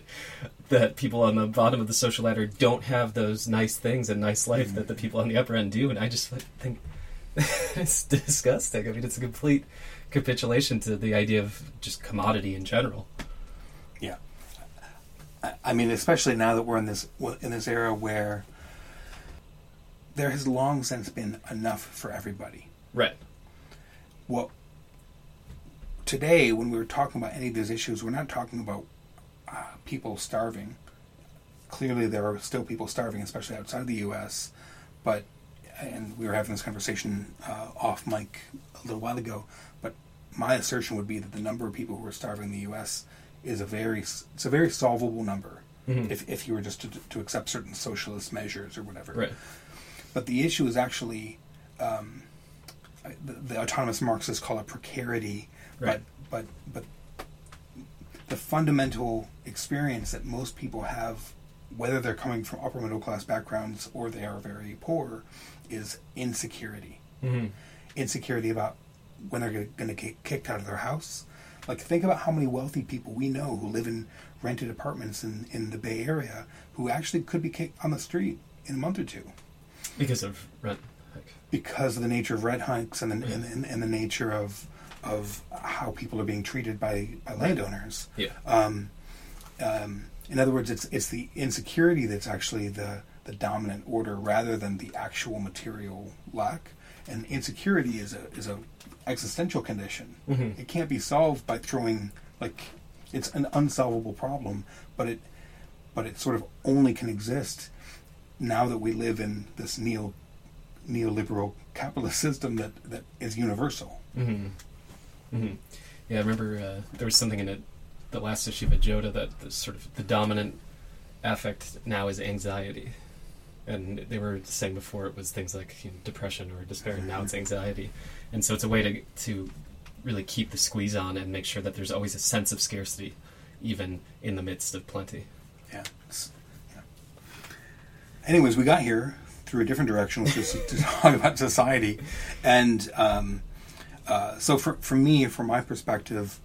that people on the bottom of the social ladder don't have those nice things and nice life that the mm. people on the upper end do. And I just think it's disgusting. I mean, it's a complete capitulation to the idea of just commodity in general. Yeah, I, mean, especially now that we're in this in this era where there has long since been enough for everybody. Right. Well, today when we were talking about any of these issues, we're not talking about uh, people starving. Clearly, there are still people starving, especially outside the U.S. But and we were having this conversation uh, off mic a little while ago. But my assertion would be that the number of people who are starving in the U.S. is a very it's a very solvable number if if you were just to, to accept certain socialist measures or whatever. Right. But the issue is actually um, the, the autonomous Marxists call it precarity, Right. but but but the fundamental experience that most people have, whether they're coming from upper middle class backgrounds or they are very poor, is insecurity. Mhm. Insecurity about when they're going to get kicked out of their house. Like think about how many wealthy people we know who live in rented apartments in, in the Bay Area who actually could be kicked on the street in a month or two Because of rent hike. because of the nature of rent hikes and the, and, and, and the nature of of how people are being treated by, by landowners. Yeah. Um, um, in other words, it's it's the insecurity that's actually the the dominant order rather than the actual material lack. And insecurity is a is a existential condition. Mhm. It can't be solved by throwing like it's an unsolvable problem, but it but it sort of only can exist now that we live in this neo neoliberal capitalist system that, that is universal. hmm hmm Yeah, I remember uh, there was something in it, the last issue of Joda that the sort of the dominant affect now is anxiety, and they were saying before it was things like you know, depression or despair, and now it's anxiety, and so it's a way to to really keep the squeeze on and make sure that there's always a sense of scarcity, even in the midst of plenty. Yeah. Yeah. Anyways, we got here through a different direction, which is to talk about society. And um, uh, so, for, for me, from my perspective,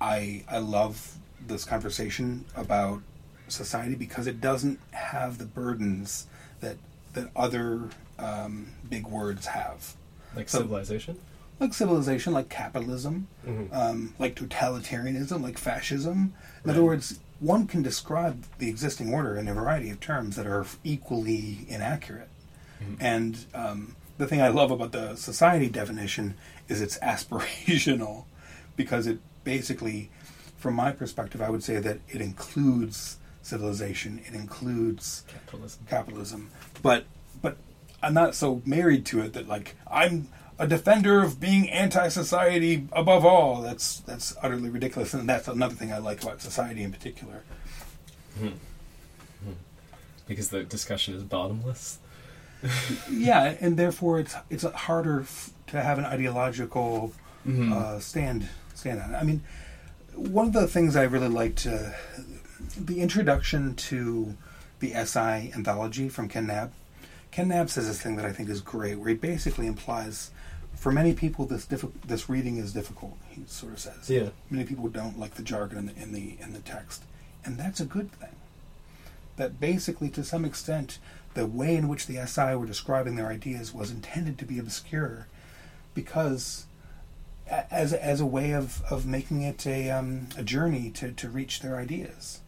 I I love this conversation about society because it doesn't have the burdens that that other um, big words have, Like So- civilization. like civilization, like capitalism, Mhm. um, like totalitarianism, like fascism. In other words, one can describe the existing order in a variety of terms that are equally inaccurate. And um, the thing I love about the society definition is it's aspirational, because it basically, from my perspective, I would say that it includes civilization, it includes Capitalism. capitalism, but but I'm not so married to it that like I'm a defender of being anti-society above all. That's that's utterly ridiculous, and that's another thing I like about society in particular. Hmm. Hmm. Because the discussion is bottomless. yeah, and therefore it's it's harder f- to have an ideological Mm-hmm. uh, stand stand on. it. I mean, one of the things I really liked, uh, the introduction to the SI anthology from Ken Knabb. Ken Knabb says this thing that I think is great, where he basically implies, for many people, this diffi- this reading is difficult. He sort of says, Yeah. many people don't like the jargon in the in the in the text, and that's a good thing. That basically, to some extent, the way in which the SI were describing their ideas was intended to be obscure, because as as a way of, of making it a um, a journey to, to reach their ideas.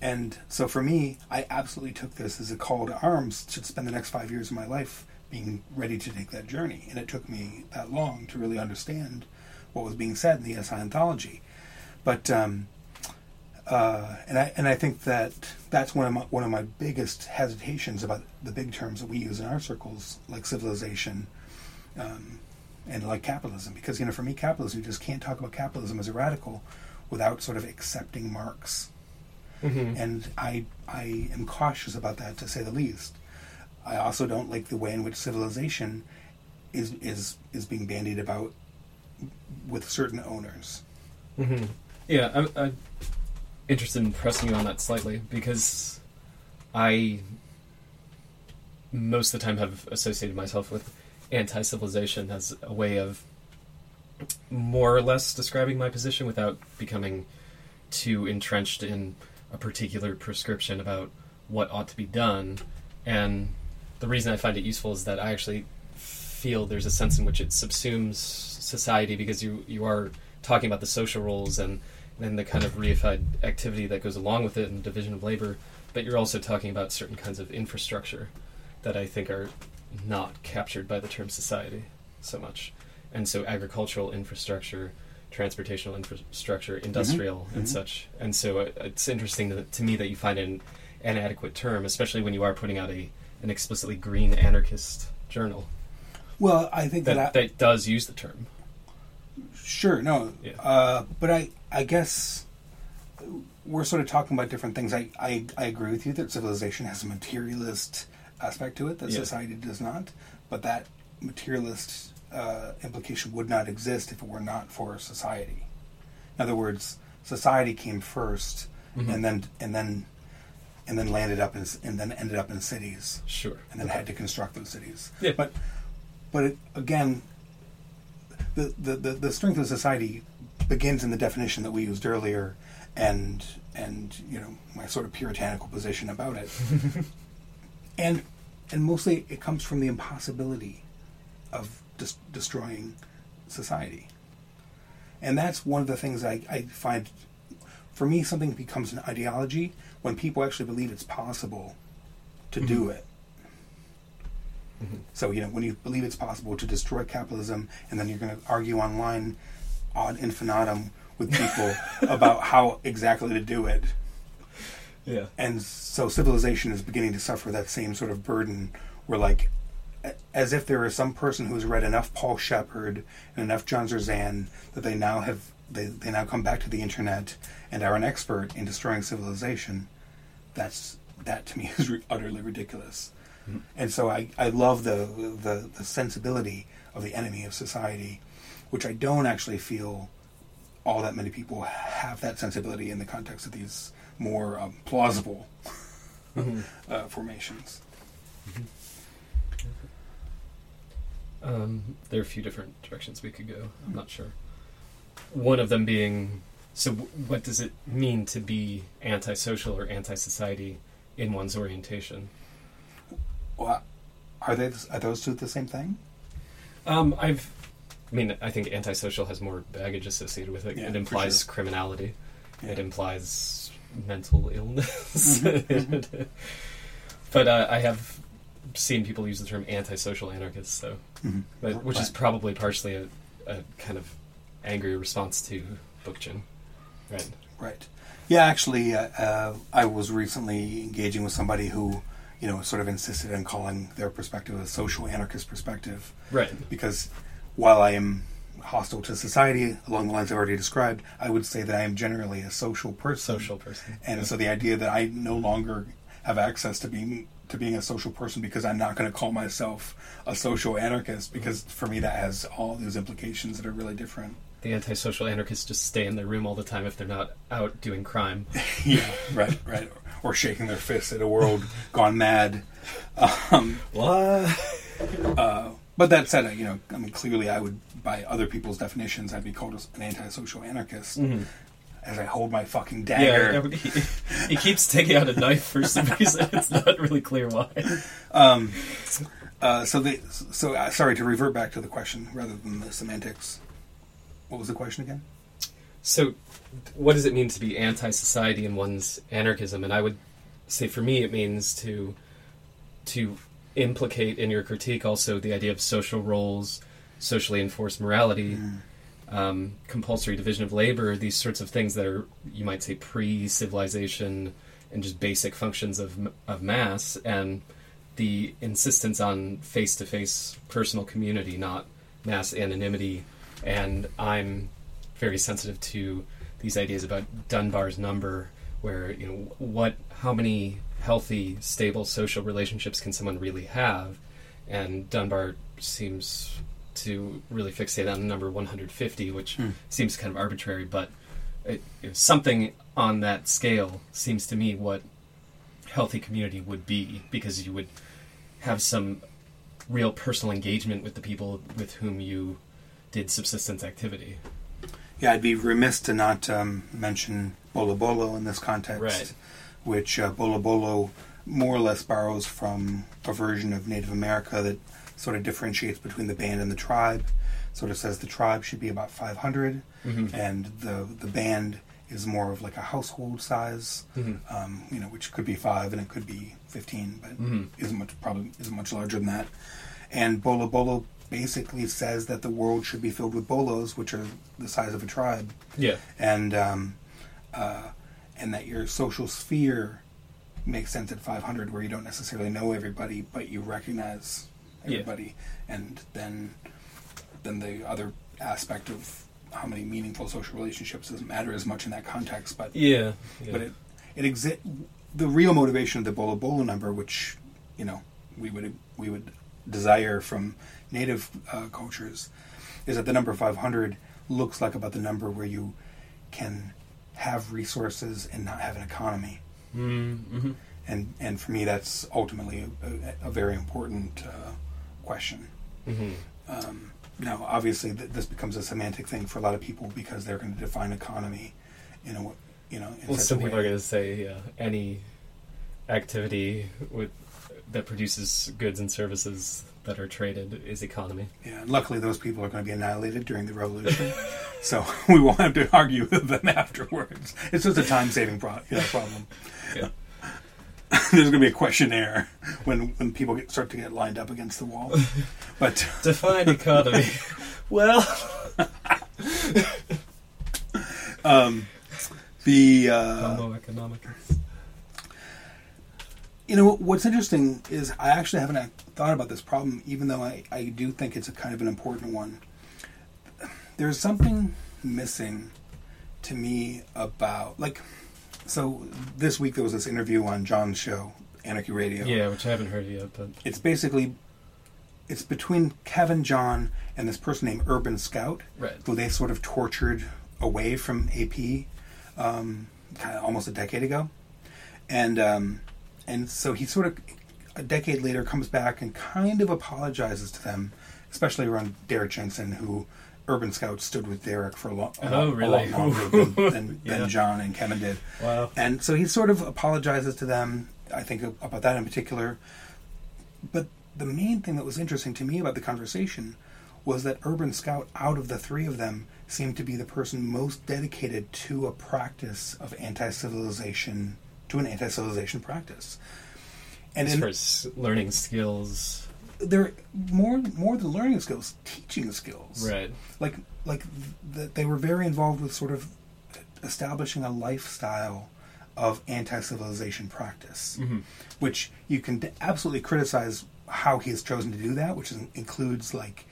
And so for me, I absolutely took this as a call to arms to spend the next five years of my life being ready to take that journey. And it took me that long to really understand what was being said in the SI anthology. But um, uh, and I and I think that that's one of my, one of my biggest hesitations about the big terms that we use in our circles, like civilization, um, and like capitalism. Because you know, for me, capitalism you just can't talk about capitalism as a radical without sort of accepting Marx. And I I am cautious about that to say the least. I also don't like the way in which civilization is is is being bandied about with certain owners. Yeah, I'm, I'm interested in pressing you on that slightly because I most of the time have associated myself with anti-civilization as a way of more or less describing my position without becoming too entrenched in a particular prescription about what ought to be done. And the reason I find it useful is that I actually feel there's a sense in which it subsumes society because you you are talking about the social roles and and the kind of reified activity that goes along with it and the division of labor, but you're also talking about certain kinds of infrastructure that I think are not captured by the term society so much. And so agricultural infrastructure, transportational infrastructure, mm-hmm. industrial, and mm-hmm. such. And so it, it's interesting to, to me that you find an inadequate term, especially when you are putting out a an explicitly green anarchist journal Well, I think that, that, I, that does use the term. Sure, no, Yeah. uh, but I, I guess we're sort of talking about different things. I, I, I agree with you that civilization has a materialist aspect to it that Yeah. society does not, but that materialist uh, implication would not exist if it were not for society. In other words, society came 1st and then and then and then landed up in, and then ended up in cities Sure. and then had to construct those cities. Yeah. But but it, again, the, the, the, the strength of society begins in the definition that we used earlier, and and you know my sort of puritanical position about it, and and mostly it comes from the impossibility of dis- destroying society, and that's one of the things I, I find. For me, something becomes an ideology when people actually believe it's possible to do mm-hmm. it. So you know when you believe it's possible to destroy capitalism, and then you're going to argue online ad infinitum with people about how exactly to do it, Yeah. and so civilization is beginning to suffer that same sort of burden. Where like, as if there is some person who's read enough Paul Shepard and enough John Zerzan that they now have they, they now come back to the internet and are an expert in destroying civilization. That's that to me is re- utterly ridiculous. Hmm. And so I, I love the, the the sensibility of the enemy of society, which I don't actually feel all that many people have that sensibility in the context of these more um, plausible uh, formations. Um, there are a few different directions we could go. I'm not sure. One of them being so, w- what does it mean to be antisocial or anti society in one's orientation? Well, are they are those two the same thing? Um, I've, I mean, I think antisocial has more baggage associated with it. Yeah, it implies sure. criminality. Yeah. It implies mental illness. but uh, I have seen people use the term antisocial anarchists, so Mhm. but, which is probably partially a, a kind of angry response to Bookchin, right? Right. Yeah, actually, uh, uh, I was recently engaging with somebody who, you know, sort of insisted on calling their perspective a social anarchist perspective. Right. Because while I am hostile to society along the lines I've already described, I would say that I am generally a social person. Social person. And so the idea that I no longer have access to being to being a social person because I'm not going to call myself a social anarchist because for me that has all these implications that are really different. The antisocial anarchists just stay in their room all the time if they're not out doing crime. yeah, right, right. Or shaking their fists at a world gone mad. Um, What? But that said, you know, I mean, clearly, I would, by other people's definitions, I'd be called an antisocial anarchist. As I hold my fucking Mm-hmm. Yeah, dagger. he, he keeps taking out a knife for some reason. It's not really clear why. Uh, so, they, so uh, sorry to revert back to the question rather than the semantics. What was the question again? So, what does it mean to be anti-society in one's anarchism? And I would say, for me, it means to to implicate in your critique also the idea of social roles, socially enforced morality, um, compulsory division of labor, these sorts of things that are, you might say, pre-civilization and just basic functions of of mass, and the insistence on face-to-face personal community, not mass anonymity. And I'm very sensitive to these ideas about Dunbar's number, where you know what, how many healthy, stable social relationships can someone really have, and Dunbar seems to really fixate on the number 150, which seems kind of arbitrary, but it, you something on that scale seems to me what healthy community would be, because you would have some real personal engagement with the people with whom you did subsistence activity. Yeah, I'd be remiss to not um, mention Bolo Bolo in this context, Right. Which uh, Bolo Bolo more or less borrows from a version of Native America that sort of differentiates between the band and the tribe. Sort of says the tribe should be about 500, and the the band is more of like a household size, um, you know, which could be five and it could be 15, but isn't much probably isn't much larger than that. And Bolo Bolo basically says that the world should be filled with bolos, which are the size of a tribe, Yeah. and um, uh, and that your social sphere makes sense at 500, where you don't necessarily know everybody, but you recognize Yeah. everybody, and then then the other aspect of how many meaningful social relationships doesn't matter as much in that context, but Yeah. yeah. but it it exi- the real motivation of the Bolo Bolo number, which you know we would we would desire from native uh, cultures, is that the number 500 looks like about the number where you can have resources and not have an economy. Mm-hmm. And and for me, that's ultimately a, a, very important uh, question. Mm-hmm. Um, now, obviously, th- this becomes a semantic thing for a lot of people because they're going to define economy in a you know. In Well, some people are going to say yeah, any activity with that produces goods and services that are traded is economy. Yeah, and luckily those people are going to be annihilated during the revolution, so we won't have to argue with them afterwards. It's just a time-saving pro- you know, problem. Yeah. There's going to be a questionnaire when when people get, start to get lined up against the wall. But Define economy. well, the uh, Homo economicus. You know what's interesting is I actually haven't thought about this problem, even though I, I do think it's a kind of an important one. There's something missing to me about like so this week there was this interview on John's show, Anarchy Radio. Yeah, which I haven't heard yet, but It's basically it's between Kevin John and this person named Urban Scout, Right. who they sort of tortured away from AP um, kind of almost a decade ago, and um, and so he sort of a decade later comes back and kind of apologizes to them, especially around Derrick Jensen, who Urban Scout stood with Derrick for a, lo- a, Oh, lot, a really? lot longer than, than, Yeah. than John and Kevin did. Wow. And so he sort of apologizes to them. I think about that in particular. But the main thing that was interesting to me about the conversation was that Urban Scout, out of the three of them, seemed to be the person most dedicated to a practice of anti civilization, to an anti civilization practice. and as in- far as learning skills, they're more more than learning skills, teaching skills. right? Like like th- they were very involved with sort of establishing a lifestyle of anti-civilization practice, which you can absolutely criticize how he has chosen to do that, which is, includes like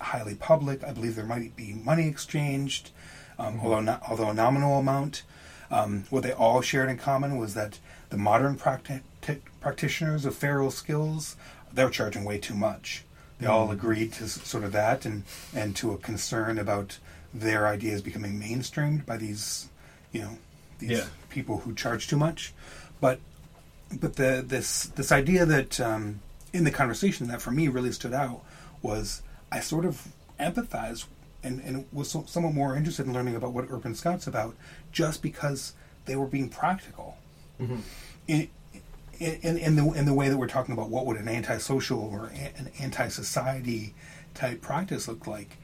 highly public. I believe there might be money exchanged, um, although not, although a nominal amount. Um, what they all shared in common was that the modern practi- t- practitioners of feral skills they're charging way too much. They all agreed to s- sort of that, and and to a concern about their ideas becoming mainstreamed by these, you know, these Yeah. people who charge too much. But but the this this idea that um, in the conversation that for me really stood out was I sort of empathized and, and was so, somewhat more interested in learning about what Urban Scout's about just because they were being practical. In, in, in the in the way that we're talking about what would an antisocial or an anti-society type practice look like,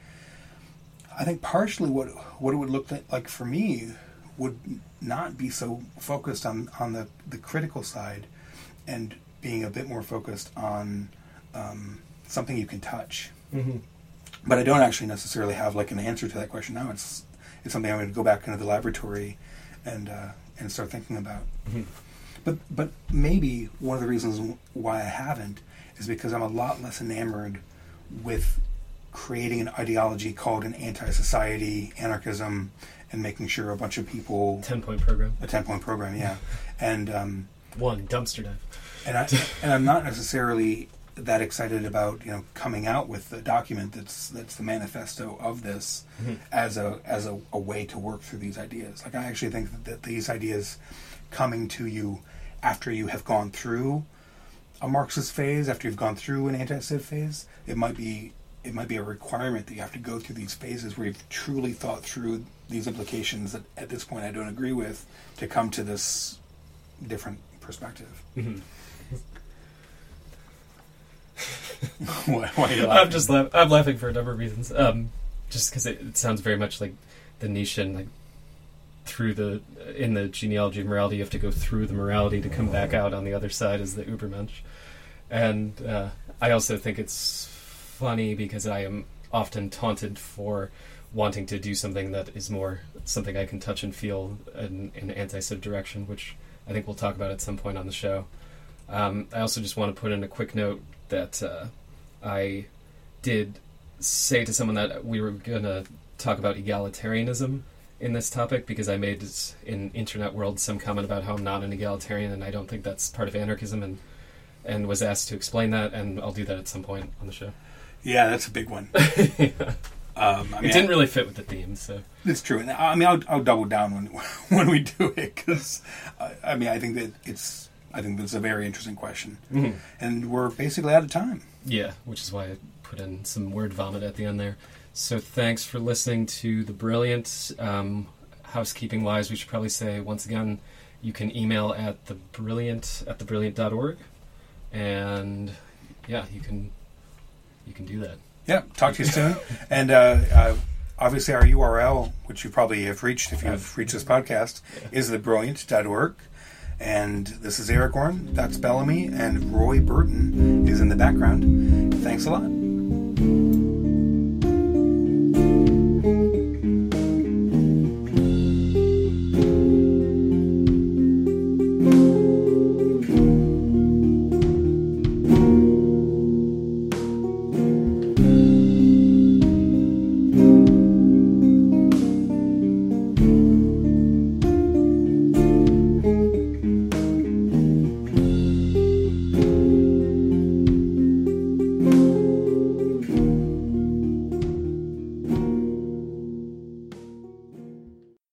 I think partially what what it would look like, for me would not be so focused on on the the critical side, and being a bit more focused on um, something you can touch. But I don't actually necessarily have like an answer to that question now. It's it's something I'm going to go back into the laboratory and uh, and start thinking about. But but maybe one of the reasons why I haven't is because I'm a lot less enamored with creating an ideology called an anti-society anarchism and making sure a bunch of people Ten point program, a ten point program, yeah, and um, one dumpster dive. and I and I'm not necessarily that excited about you know coming out with the document that's that's the manifesto of this mm-hmm. as a as a, a way to work through these ideas. Like I actually think that, that these ideas coming to you after you have gone through a Marxist phase, after you've gone through an anti-civ phase, it might be it might be a requirement that you have to go through these phases where you've truly thought through these implications that at this point I don't agree with to come to this different perspective. Mm-hmm. why, why are you I'm laughing? just laugh- I'm laughing for a number of reasons. Um, just because it, it sounds very much like the Nietzschean, like through the in the genealogy of morality, you have to go through the morality to come back out on the other side as the Ubermensch. And uh, I also think it's funny because I am often taunted for wanting to do something that is more something I can touch and feel in, in an anti-civ direction, which I think we'll talk about at some point on the show. Um, I also just want to put in a quick note that uh, I did say to someone that we were going to talk about egalitarianism in this topic because I made in internet world some comment about how I'm not an egalitarian and I don't think that's part of anarchism and and was asked to explain that and I'll do that at some point on the show. Yeah, that's a big one. Um, I It didn't really fit with the theme, so It's true, and I mean, I'll, I'll double down when when we do it because I, I mean, I think that it's I think that's a very interesting question, and we're basically out of time. yeah, which is why I put in some word vomit at the end there. So thanks for listening to the brilliant. Um, housekeeping wise, we should probably say once again, you can email at the brilliant at the thebrilliant.org, and yeah, you can you can do that. Yeah, talk to you soon, and uh, uh, obviously our URL, which you probably have reached if you've reached this podcast, is thebrilliant.org. And this is Aragorn, that's Bellamy, and Roy Burton is in the background. Thanks a lot.